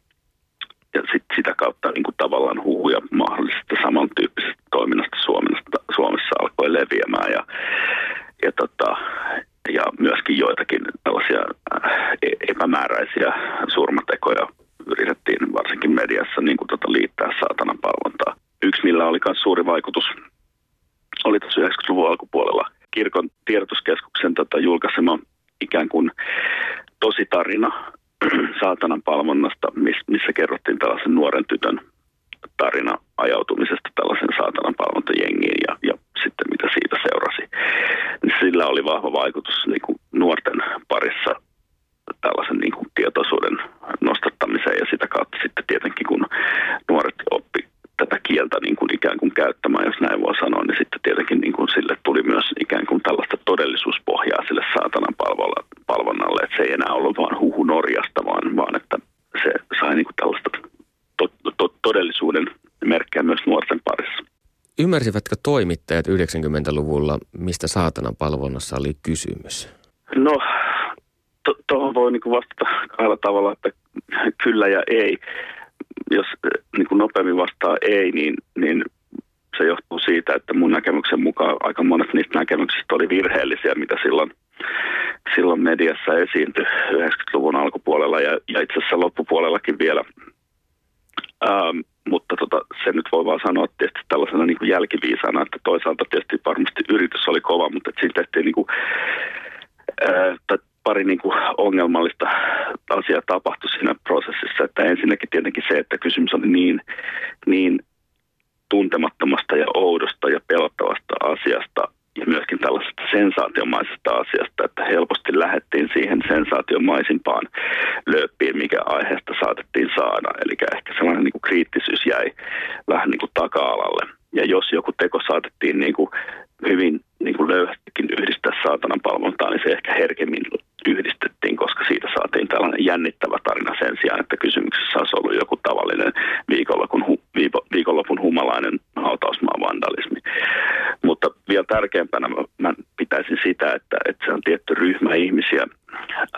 ja sit sitä kautta niin kuin tavallaan huhuja mahdollisesta samantyyppisestä toiminnasta Suomessa, Suomessa alkoi leviämään ja, ja, tota, ja myöskin joitakin tällaisia äh, e-, epämääräisiä surmatekoja yritettiin varsinkin mediassa niin kuin tota liittää saatanan palvontaa. Yksi, millä oli myös suuri vaikutus, oli tuossa 90-luvun alkupuolella kirkon tiedotuskeskuksen tota, julkaisema ikään kuin tositarina saatanan palvonnasta, missä kerrottiin tällaisen nuoren tytön tarina ajautumisesta tällaisen saatanan palvontajengiin ja, ja sitten mitä siitä seurasi. Niin sillä oli vahva vaikutus niin kuin nuorten parissa tällaisen niin kuin tietoisuuden nostattamiseen ja sitä kautta sitten tietenkin kun nuoret oppi tätä kieltä niin kuin ikään kuin käyttämään, jos näin voi sanoa, niin sitten tietenkin niin kuin sille tuli myös ikään kuin tällaista todellisuuspohjaa sille saatanan palvonnalle, että se ei enää ollut vain huhu Norjasta, vaan, vaan että se sai niin kuin tällaista to, to, todellisuuden merkkejä myös nuorten parissa. Ymmärsivätkö toimittajat 90-luvulla, mistä saatanan palvonnassa oli kysymys? No, tuohon to, voi niin vastata kahdella tavalla, että kyllä ja ei jos eh, niin kuin nopeammin vastaa ei, niin, niin se johtuu siitä, että mun näkemyksen mukaan aika monet niistä näkemyksistä oli virheellisiä, mitä silloin, silloin mediassa esiintyi 90-luvun alkupuolella ja, ja itse asiassa loppupuolellakin vielä. Ähm, mutta tota, se nyt voi vaan sanoa tietysti tällaisena niin kuin jälkiviisana, että toisaalta tietysti varmasti yritys oli kova, mutta siinä tehtiin niin kuin, ää, pari niin kuin ongelmallista asiaa tapahtui siinä prosessissa. Että ensinnäkin tietenkin se, että kysymys oli niin, niin tuntemattomasta ja oudosta ja pelottavasta asiasta ja myöskin tällaisesta sensaatiomaisesta asiasta, että helposti lähdettiin siihen sensaatiomaisimpaan lööppiin, mikä aiheesta saatettiin saada. Eli ehkä sellainen niin kuin kriittisyys jäi vähän niin kuin taka-alalle. Ja jos joku teko saatettiin niin kuin hyvin niin kuin löyhästikin yhdistää saatanan palvontaan, niin se ehkä herkemmin yhdistettiin, koska siitä saatiin tällainen jännittävä tarina sen sijaan, että kysymyksessä olisi ollut joku tavallinen viikonlopun, hu, viikonlopun humalainen hautausmaa vandalismi. Mutta vielä tärkeämpänä mä, pitäisin sitä, että, että se on tietty ryhmä ihmisiä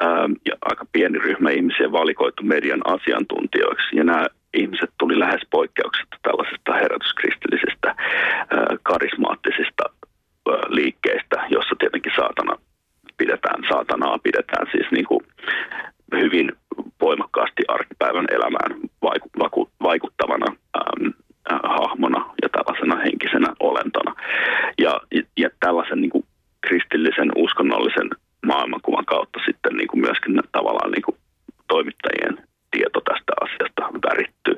ää, ja aika pieni ryhmä ihmisiä valikoitu median asiantuntijoiksi. Ja nämä ihmiset tuli lähes poikkeuksetta tällaisesta herätyskristillisistä karismaattisista liikkeistä, jossa tietenkin saatana pidetään, saatanaa pidetään siis niin kuin hyvin voimakkaasti arkipäivän elämään vaikuttavana äm, äh, hahmona ja tällaisena henkisenä olentona. Ja, ja tällaisen niin kuin kristillisen uskonnollisen maailmankuvan kautta sitten niin kuin myöskin tavallaan niin kuin toimittajien tieto tästä asiasta värittyy.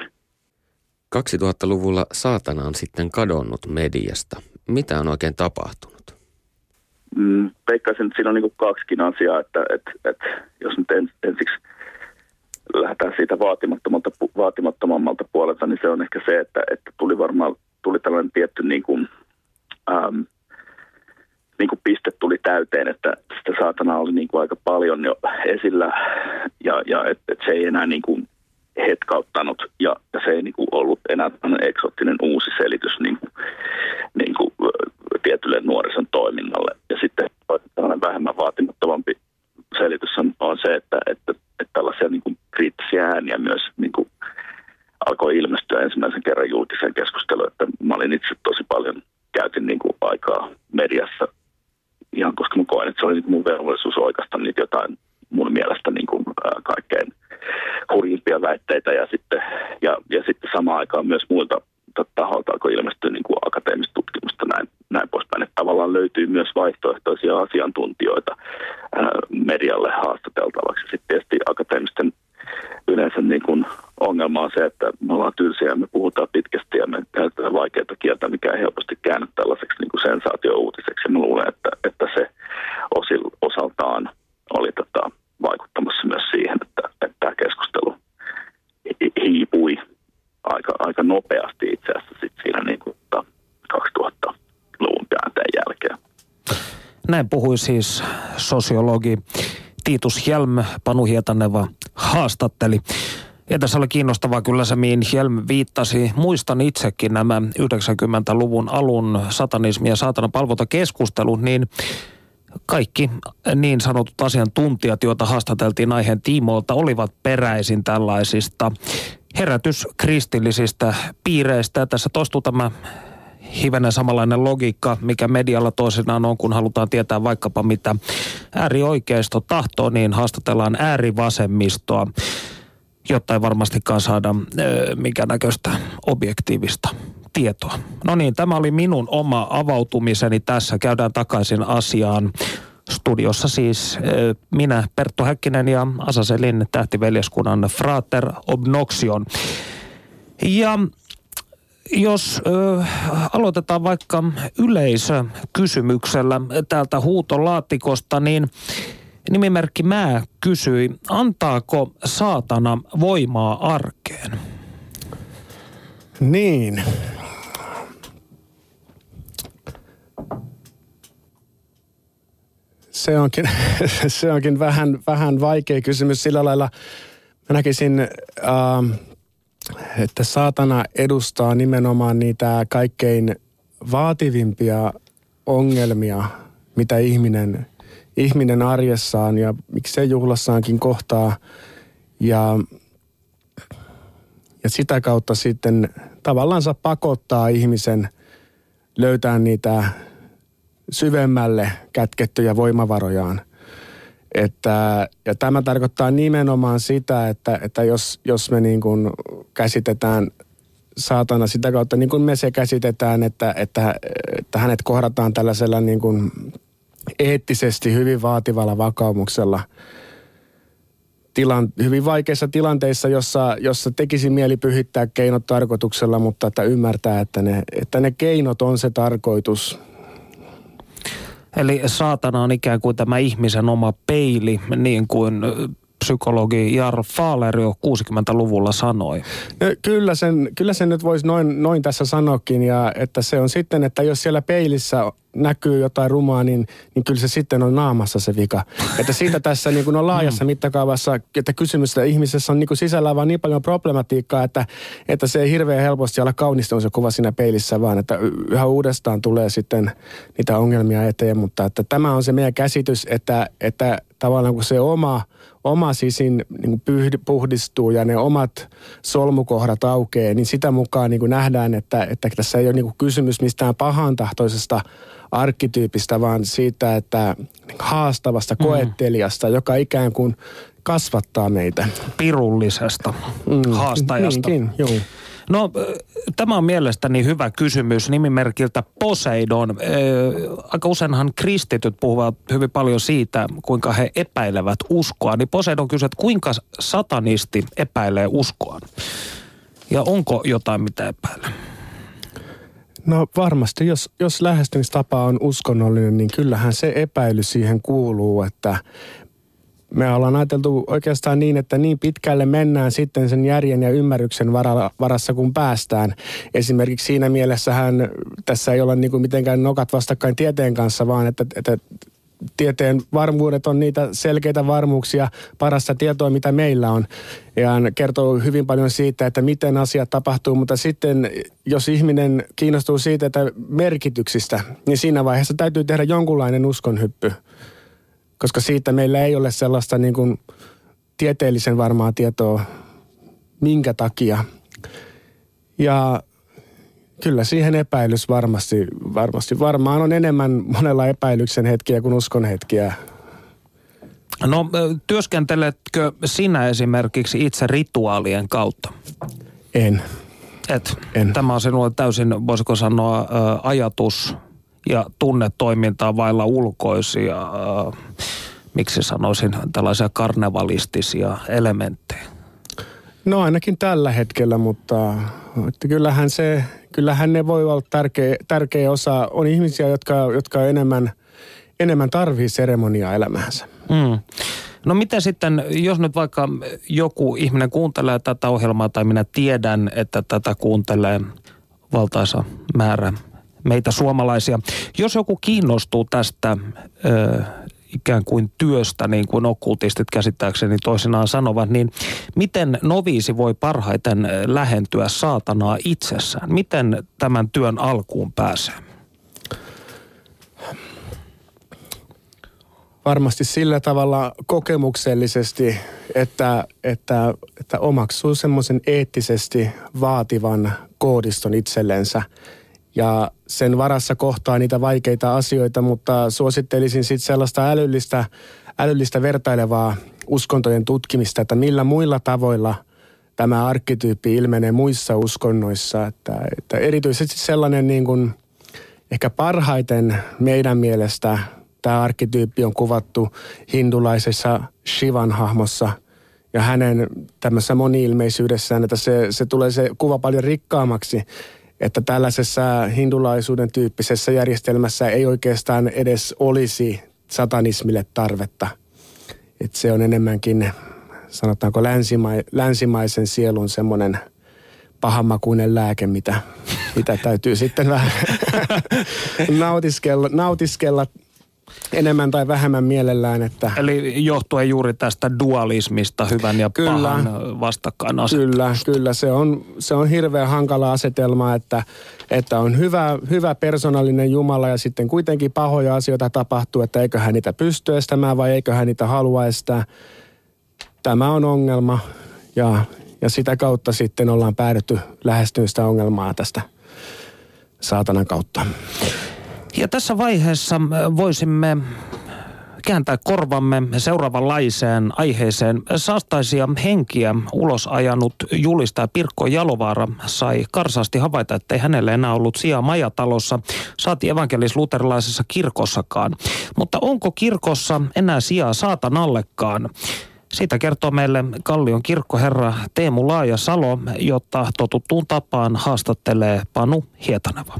2000-luvulla saatana on sitten kadonnut mediasta. Mitä on oikein tapahtunut? mm, veikkaisin, että siinä on niin kaksikin asiaa, että, että, että jos nyt ens, ensiksi lähdetään siitä vaatimattomalta, vaatimattomammalta puolelta, niin se on ehkä se, että, että tuli varmaan tuli tällainen tietty niin kuin, äm, niin kuin piste tuli täyteen, että sitä saatana oli niin kuin aika paljon jo esillä ja, ja että et se ei enää niin kuin hetkauttanut ja, ja se ei niin kuin ollut enää eksoottinen uusi selitys niin kuin, niin kuin, tietylle nuorison toiminnalle. Ja sitten tällainen vähemmän vaatimattomampi selitys on, on se, että, että, että tällaisia niin kuin kriittisiä ääniä myös niin kuin alkoi ilmestyä ensimmäisen kerran julkiseen keskusteluun, että mä olin itse tosi paljon, käytin niin kuin aikaa mediassa ihan koska mä koen, että se oli niin mun velvollisuus oikeastaan niitä jotain mun mielestä niin kuin, ää, kaikkein hurjimpia väitteitä ja sitten, ja, ja sitten samaan aikaan myös muilta taholta alkoi ilmestyä niin kuin akateemista tutkimusta näin, näin poispäin. Että tavallaan löytyy myös vaihtoehtoisia asiantuntijoita ää, medialle haastateltavaksi. Sitten tietysti akateemisten yleensä niin kuin ongelma on se, että me ollaan tylsiä ja me puhutaan pitkästi ja me käytetään vaikeita kieltä, mikä ei helposti käänny tällaiseksi niin kuin sensaatio-uutiseksi. Ja mä luulen, että, että se osil, osaltaan oli tota, vaikuttamassa myös siihen, että, että tämä keskustelu hiipui aika, aika nopeasti itse asiassa sit siinä niin kuin 2000-luvun käänteen jälkeen. Näin puhui siis sosiologi Tiitus Hjelm, Panu Hietaneva haastatteli. Ja tässä oli kiinnostavaa kyllä se, mihin Hjelm viittasi. Muistan itsekin nämä 90-luvun alun satanismi- ja saatanan palvontakeskustelut, niin kaikki niin sanotut asiantuntijat, joita haastateltiin aiheen tiimoilta, olivat peräisin tällaisista herätyskristillisistä piireistä. Ja tässä toistuu tämä hivenen samanlainen logiikka, mikä medialla toisinaan on, kun halutaan tietää vaikkapa mitä äärioikeisto tahtoo, niin haastatellaan äärivasemmistoa, jotta ei varmastikaan saada mikä näköistä objektiivista tietoa. No niin, tämä oli minun oma avautumiseni tässä. Käydään takaisin asiaan. Studiossa siis minä, Perttu Häkkinen ja Asaselin tähtiveljeskunnan Frater Obnoxion. Ja jos ö, aloitetaan vaikka yleisökysymyksellä täältä huutolaatikosta, niin nimimerkki Mää kysyi, antaako saatana voimaa arkeen? Niin. Se onkin, se onkin vähän, vähän vaikea kysymys sillä lailla. Mä näkisin, äh, että saatana edustaa nimenomaan niitä kaikkein vaativimpia ongelmia, mitä ihminen, ihminen arjessaan ja miksei juhlassaankin kohtaa. Ja, ja sitä kautta sitten tavallaan pakottaa ihmisen löytää niitä syvemmälle kätkettyjä voimavarojaan. Että, ja tämä tarkoittaa nimenomaan sitä, että, että jos, jos me niin kuin käsitetään saatana sitä kautta, niin kuin me se käsitetään, että, että, että hänet kohdataan tällaisella niin kuin eettisesti hyvin vaativalla vakaumuksella tilan, hyvin vaikeissa tilanteissa, jossa, jossa tekisi mieli pyhittää keinot tarkoituksella, mutta että ymmärtää, että ne, että ne keinot on se tarkoitus, Eli saatana on ikään kuin tämä ihmisen oma peili, niin kuin psykologi Jar Fahler jo 60-luvulla sanoi. No, kyllä, sen, kyllä sen nyt voisi noin, noin tässä sanoakin, ja että se on sitten, että jos siellä peilissä näkyy jotain rumaa, niin, niin kyllä se sitten on naamassa se vika. Että siitä tässä niin kuin on laajassa mm. mittakaavassa, että kysymys ihmisessä on niin kuin sisällä vaan niin paljon problematiikkaa, että, että se ei hirveän helposti olla kaunistunut se kuva siinä peilissä, vaan että yhä uudestaan tulee sitten niitä ongelmia eteen. Mutta että tämä on se meidän käsitys, että, että tavallaan kun se oma, oma sisin niin puhdistuu ja ne omat solmukohdat aukeaa, niin sitä mukaan niin kuin nähdään, että, että tässä ei ole niin kuin kysymys mistään pahantahtoisesta arkkityypistä, vaan siitä, että haastavasta mm. koettelijasta, joka ikään kuin kasvattaa meitä. Pirullisesta mm, haastajasta. Niinkin, joo. No, tämä on mielestäni hyvä kysymys nimimerkiltä Poseidon. Aika useinhan kristityt puhuvat hyvin paljon siitä, kuinka he epäilevät uskoa. Niin Poseidon kysyy, että kuinka satanisti epäilee uskoa? Ja onko jotain, mitä epäilee? No varmasti, jos, jos lähestymistapa on uskonnollinen, niin kyllähän se epäily siihen kuuluu, että me ollaan ajateltu oikeastaan niin, että niin pitkälle mennään sitten sen järjen ja ymmärryksen varassa, kun päästään. Esimerkiksi siinä mielessähän tässä ei olla niin kuin mitenkään nokat vastakkain tieteen kanssa, vaan että, että tieteen varmuudet on niitä selkeitä varmuuksia, parasta tietoa, mitä meillä on. Ja kertoo hyvin paljon siitä, että miten asiat tapahtuu, mutta sitten jos ihminen kiinnostuu siitä, että merkityksistä, niin siinä vaiheessa täytyy tehdä jonkunlainen uskonhyppy. Koska siitä meillä ei ole sellaista niin kuin tieteellisen varmaa tietoa, minkä takia. Ja Kyllä siihen epäilys varmasti, varmasti. Varmaan on enemmän monella epäilyksen hetkiä kuin uskon hetkiä. No työskenteletkö sinä esimerkiksi itse rituaalien kautta? En. Et. En. Tämä on sinulle täysin, voisiko sanoa, ajatus ja tunnetoimintaa vailla ulkoisia, miksi sanoisin, tällaisia karnevalistisia elementtejä. No ainakin tällä hetkellä, mutta että kyllähän, se, kyllähän ne voi olla tärkeä, tärkeä osa. On ihmisiä, jotka, jotka enemmän, enemmän tarvii seremoniaa elämäänsä. Mm. No mitä sitten, jos nyt vaikka joku ihminen kuuntelee tätä ohjelmaa tai minä tiedän, että tätä kuuntelee valtaisa määrä meitä suomalaisia. Jos joku kiinnostuu tästä ö, ikään kuin työstä, niin kuin okkultistit käsittääkseni toisinaan sanovat, niin miten noviisi voi parhaiten lähentyä saatanaa itsessään? Miten tämän työn alkuun pääsee? Varmasti sillä tavalla kokemuksellisesti, että, että, että omaksuu semmoisen eettisesti vaativan koodiston itsellensä – ja sen varassa kohtaa niitä vaikeita asioita, mutta suosittelisin sitten sellaista älyllistä, älyllistä vertailevaa uskontojen tutkimista, että millä muilla tavoilla tämä arkkityyppi ilmenee muissa uskonnoissa. Että, että erityisesti sellainen niin kuin, ehkä parhaiten meidän mielestä tämä arkkityyppi on kuvattu hindulaisessa Shivan hahmossa ja hänen tämmöisessä moniilmeisyydessään, että se, se tulee se kuva paljon rikkaammaksi että tällaisessa hindulaisuuden tyyppisessä järjestelmässä ei oikeastaan edes olisi satanismille tarvetta. Että se on enemmänkin, sanotaanko länsima- länsimaisen sielun semmoinen pahammakuinen lääke, mitä, mitä täytyy sitten vähän nautiskella, nautiskella enemmän tai vähemmän mielellään. Että... Eli johtuen juuri tästä dualismista, hyvän ja kyllä, pahan Kyllä, kyllä. Se on, se on hirveän hankala asetelma, että, että on hyvä, hyvä persoonallinen Jumala ja sitten kuitenkin pahoja asioita tapahtuu, että eiköhän niitä pysty estämään vai eiköhän niitä halua estää. Tämä on ongelma ja, ja sitä kautta sitten ollaan päädytty lähestyä sitä ongelmaa tästä saatanan kautta. Ja tässä vaiheessa äh, voisimme kääntää korvamme seuraavanlaiseen aiheeseen. Saastaisia henkiä ulos ajanut julistaja Pirkko Jalovaara sai karsaasti havaita, että ei hänelle enää ollut sijaa majatalossa, saati evankelis-luterilaisessa kirkossakaan. Mutta onko kirkossa enää sijaa saatanallekaan? Siitä kertoo meille Kallion kirkkoherra Teemu Laaja-Salo, jotta totuttuun tapaan haastattelee Panu Hietaneva.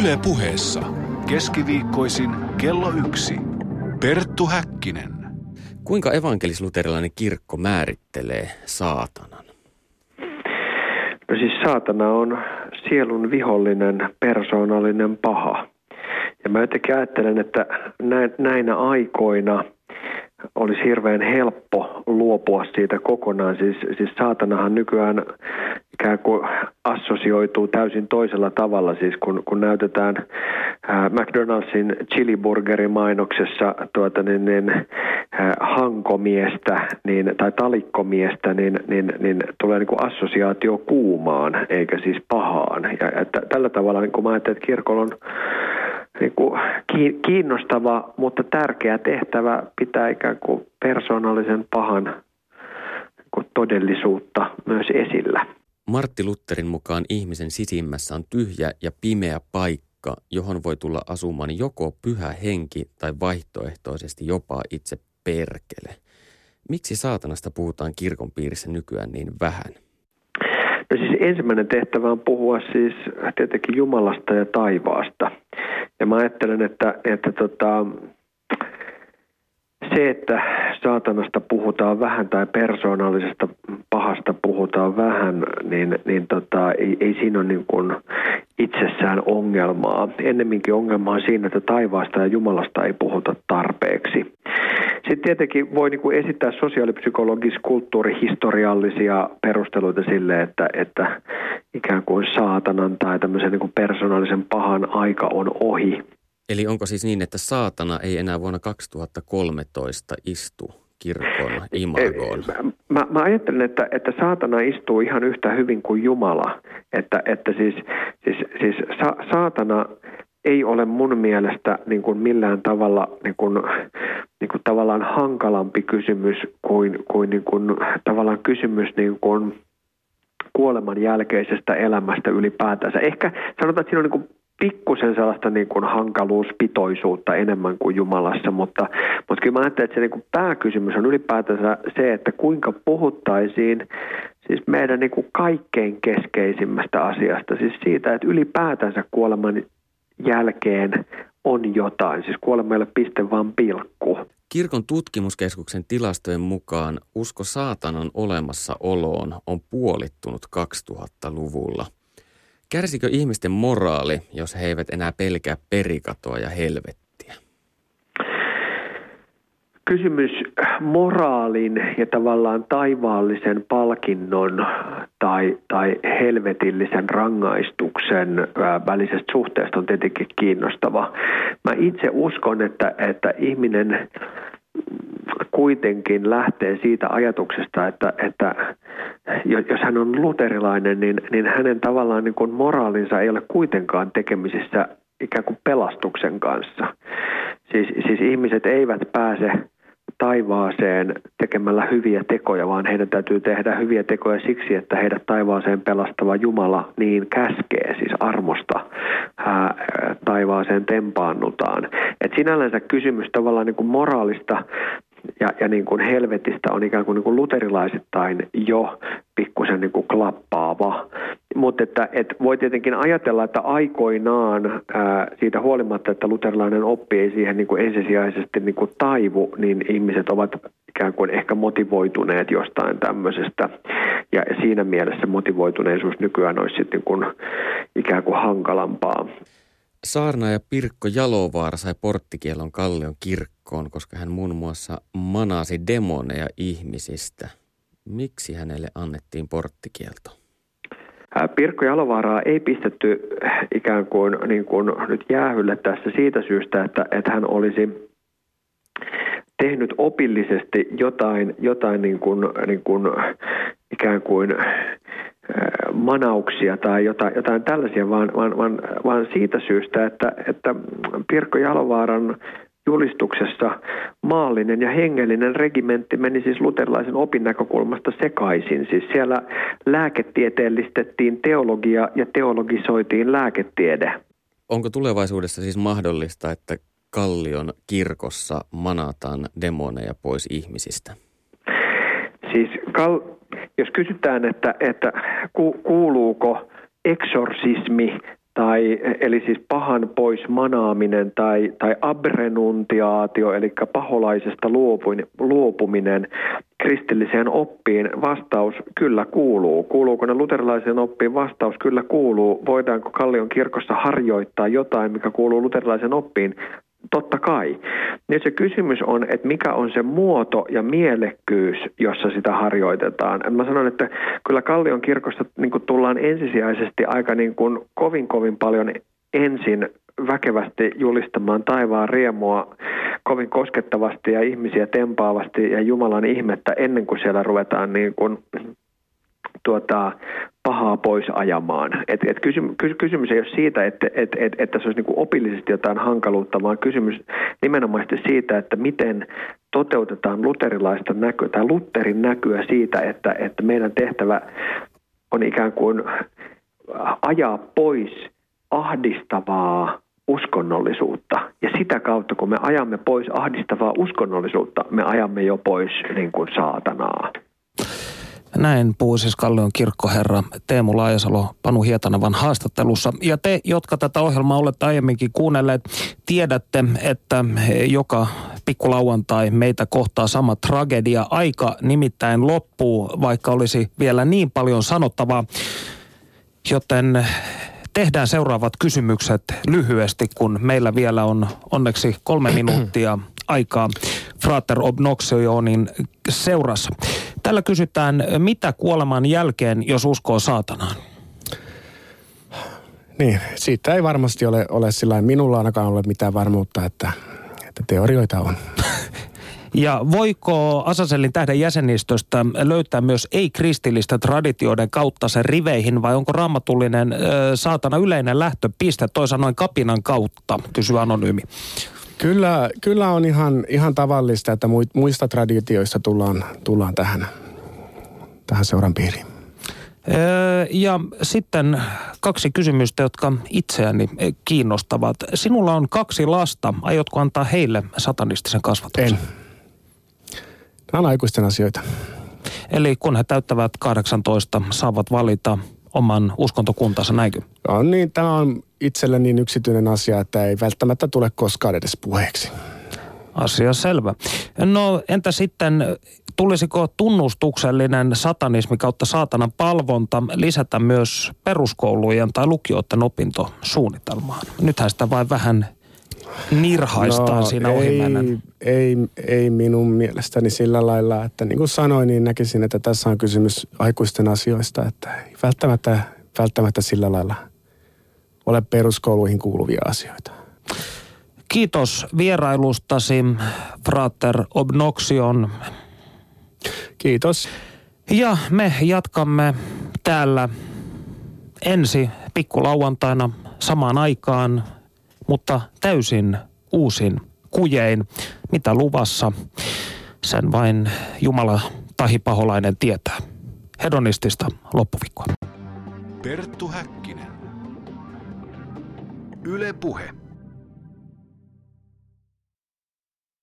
Yle puheessa keskiviikkoisin kello yksi. Perttu Häkkinen. Kuinka evankelisluterilainen kirkko määrittelee saatanan? No siis saatana on sielun vihollinen, persoonallinen paha. Ja mä jotenkin ajattelen, että näinä aikoina – olisi hirveän helppo luopua siitä kokonaan. Siis, siis saatanahan nykyään ikään kuin assosioituu täysin toisella tavalla. Siis kun, kun näytetään äh, McDonald'sin chiliburgerin mainoksessa tuota, niin, niin, äh, hankomiestä niin, tai talikkomiestä, niin, niin, niin tulee niin kuin assosiaatio kuumaan eikä siis pahaan. Ja, että tällä tavalla niin kun mä ajattelen, että kirkolla on niin kuin kiinnostava, mutta tärkeä tehtävä pitää ikään kuin persoonallisen pahan niin kuin todellisuutta myös esillä. Martti Lutterin mukaan ihmisen sisimmässä on tyhjä ja pimeä paikka, johon voi tulla asumaan joko pyhä henki tai vaihtoehtoisesti jopa itse perkele. Miksi saatanasta puhutaan kirkon piirissä nykyään niin vähän? No siis ensimmäinen tehtävä on puhua siis tietenkin Jumalasta ja taivaasta. Ja mä ajattelen, että, että tota, se, että saatanasta puhutaan vähän tai persoonallisesta pahasta puhutaan vähän, niin, niin tota, ei, ei siinä ole niin kuin itsessään ongelmaa. Ennemminkin ongelma on siinä, että taivaasta ja Jumalasta ei puhuta tarpeeksi. Sitten tietenkin voi niin kuin esittää sosiaalipsykologis kulttuurihistoriallisia perusteluita sille, että, että ikään kuin saatanan tai tämmöisen niin kuin persoonallisen pahan aika on ohi. Eli onko siis niin, että saatana ei enää vuonna 2013 istu kirkon imagoon? Mä, mä ajattelen, että, että saatana istuu ihan yhtä hyvin kuin Jumala. Että, että siis, siis, siis sa, saatana ei ole mun mielestä niin kuin millään tavalla niin kuin, niin kuin tavallaan hankalampi kysymys kuin, kuin, niin kuin tavallaan kysymys niin kuin kuoleman jälkeisestä elämästä ylipäätänsä. Ehkä sanotaan, että siinä on niin kuin pikkusen sellaista niin kuin hankaluuspitoisuutta enemmän kuin Jumalassa, mutta, mutta kyllä mä ajattelen, että se niin kuin pääkysymys on ylipäätänsä se, että kuinka puhuttaisiin siis meidän niin kuin kaikkein keskeisimmästä asiasta, siis siitä, että ylipäätänsä kuoleman jälkeen on jotain, siis kuolema ei ole piste vaan pilkku. Kirkon tutkimuskeskuksen tilastojen mukaan usko saatanan olemassaoloon on puolittunut 2000-luvulla – Kärsikö ihmisten moraali, jos he eivät enää pelkää perikatoa ja helvettiä? Kysymys moraalin ja tavallaan taivaallisen palkinnon tai, tai helvetillisen rangaistuksen välisestä suhteesta on tietenkin kiinnostava. Mä itse uskon, että, että ihminen kuitenkin lähtee siitä ajatuksesta, että, että jos hän on luterilainen, niin, niin hänen tavallaan niin kuin moraalinsa ei ole kuitenkaan tekemisissä ikään kuin pelastuksen kanssa. Siis, siis ihmiset eivät pääse taivaaseen tekemällä hyviä tekoja, vaan heidän täytyy tehdä hyviä tekoja siksi, että heidät taivaaseen pelastava Jumala niin käskee, siis armosta ää, taivaaseen tempaannutaan. Et sinällänsä kysymys tavallaan niin kuin moraalista ja, ja niin kuin helvetistä on ikään kuin, niin kuin luterilaisittain jo pikkusen niin kuin klappaava. Mutta että, että voi tietenkin ajatella, että aikoinaan ää, siitä huolimatta, että luterilainen oppi ei siihen niin kuin ensisijaisesti niin kuin taivu, niin ihmiset ovat ikään kuin ehkä motivoituneet jostain tämmöisestä. Ja siinä mielessä motivoituneisuus nykyään olisi sitten niin kuin ikään kuin hankalampaa. Saarna ja Pirkko Jalovaara sai porttikielon Kallion kirkkoon, koska hän muun muassa manasi demoneja ihmisistä. Miksi hänelle annettiin porttikielto? Pirkko Jalovaaraa ei pistetty ikään kuin, niin kuin nyt jäähylle tässä siitä syystä, että, että hän olisi tehnyt opillisesti jotain, jotain niin kuin, niin kuin, ikään kuin manauksia tai jotain, jotain tällaisia, vaan, vaan, vaan, vaan siitä syystä, että, että Pirkko Jalovaaran julistuksessa maallinen ja hengellinen regimentti meni siis luterilaisen opin näkökulmasta sekaisin. Siis siellä lääketieteellistettiin teologia ja teologisoitiin lääketiede. Onko tulevaisuudessa siis mahdollista, että Kallion kirkossa manataan demoneja pois ihmisistä? Siis kal- jos kysytään, että, että ku, kuuluuko eksorsismi tai eli siis pahan pois manaaminen tai, tai abrenuntiaatio, eli paholaisesta luopuminen kristilliseen oppiin, vastaus kyllä kuuluu. Kuuluuko ne luterilaiseen oppiin? Vastaus kyllä kuuluu. Voidaanko Kallion kirkossa harjoittaa jotain, mikä kuuluu luterilaisen oppiin? Totta kai. Nyt se kysymys on, että mikä on se muoto ja mielekkyys, jossa sitä harjoitetaan. Mä sanon, että kyllä Kallion kirkosta niin tullaan ensisijaisesti aika niin kuin kovin kovin paljon ensin väkevästi julistamaan taivaan riemua kovin koskettavasti ja ihmisiä tempaavasti ja Jumalan ihmettä ennen kuin siellä ruvetaan niin kuin tuota, pahaa pois ajamaan. Et, et kysymys, kysymys ei ole siitä, että et, et, että se olisi niinku opillisesti jotain hankaluutta, vaan kysymys nimenomaan siitä, että miten toteutetaan luterilaista näkyä tai Lutherin näkyä siitä, että, että meidän tehtävä on ikään kuin ajaa pois ahdistavaa uskonnollisuutta. Ja sitä kautta, kun me ajamme pois ahdistavaa uskonnollisuutta, me ajamme jo pois niin kuin saatanaa. Näin puhui siis Kallion kirkkoherra Teemu Laajasalo Panu Hietanavan haastattelussa. Ja te, jotka tätä ohjelmaa olette aiemminkin kuunnelleet, tiedätte, että joka pikkulauantai meitä kohtaa sama tragedia. Aika nimittäin loppuu, vaikka olisi vielä niin paljon sanottavaa. Joten tehdään seuraavat kysymykset lyhyesti, kun meillä vielä on onneksi kolme minuuttia aikaa Frater Obnoxionin seurassa. Tällä kysytään, mitä kuoleman jälkeen, jos uskoo saatanaan? Niin, siitä ei varmasti ole, ole sillä minulla ainakaan ole mitään varmuutta, että, että teorioita on. Ja voiko Asasellin tähden jäsenistöstä löytää myös ei-kristillistä traditioiden kautta sen riveihin vai onko raamatullinen äh, saatana yleinen lähtöpiste toisa noin kapinan kautta, kysyy anonyymi. Kyllä, kyllä on ihan, ihan tavallista, että muista traditioista tullaan, tullaan tähän, tähän seuran piiriin. Ja sitten kaksi kysymystä, jotka itseäni kiinnostavat. Sinulla on kaksi lasta. Aiotko antaa heille satanistisen kasvatuksen? En. Nämä on aikuisten asioita. Eli kun he täyttävät 18, saavat valita oman uskontokuntansa, näinkö? No niin, tämä on itselle niin yksityinen asia, että ei välttämättä tule koskaan edes puheeksi. Asia selvä. No entä sitten, tulisiko tunnustuksellinen satanismi kautta saatanan palvonta lisätä myös peruskoulujen tai lukioiden opintosuunnitelmaan? Nythän sitä vain vähän nirhaistaan no, siinä ei, ei, ei minun mielestäni sillä lailla, että niin kuin sanoin, niin näkisin, että tässä on kysymys aikuisten asioista, että ei välttämättä, välttämättä sillä lailla ole peruskouluihin kuuluvia asioita. Kiitos vierailustasi, Frater Obnoxion. Kiitos. Ja me jatkamme täällä ensi pikkulauantaina samaan aikaan, mutta täysin uusin kujein. Mitä luvassa, sen vain Jumala tahi paholainen tietää. Hedonistista loppuviikkoa. Perttu Häkkinen. Yle Puhe.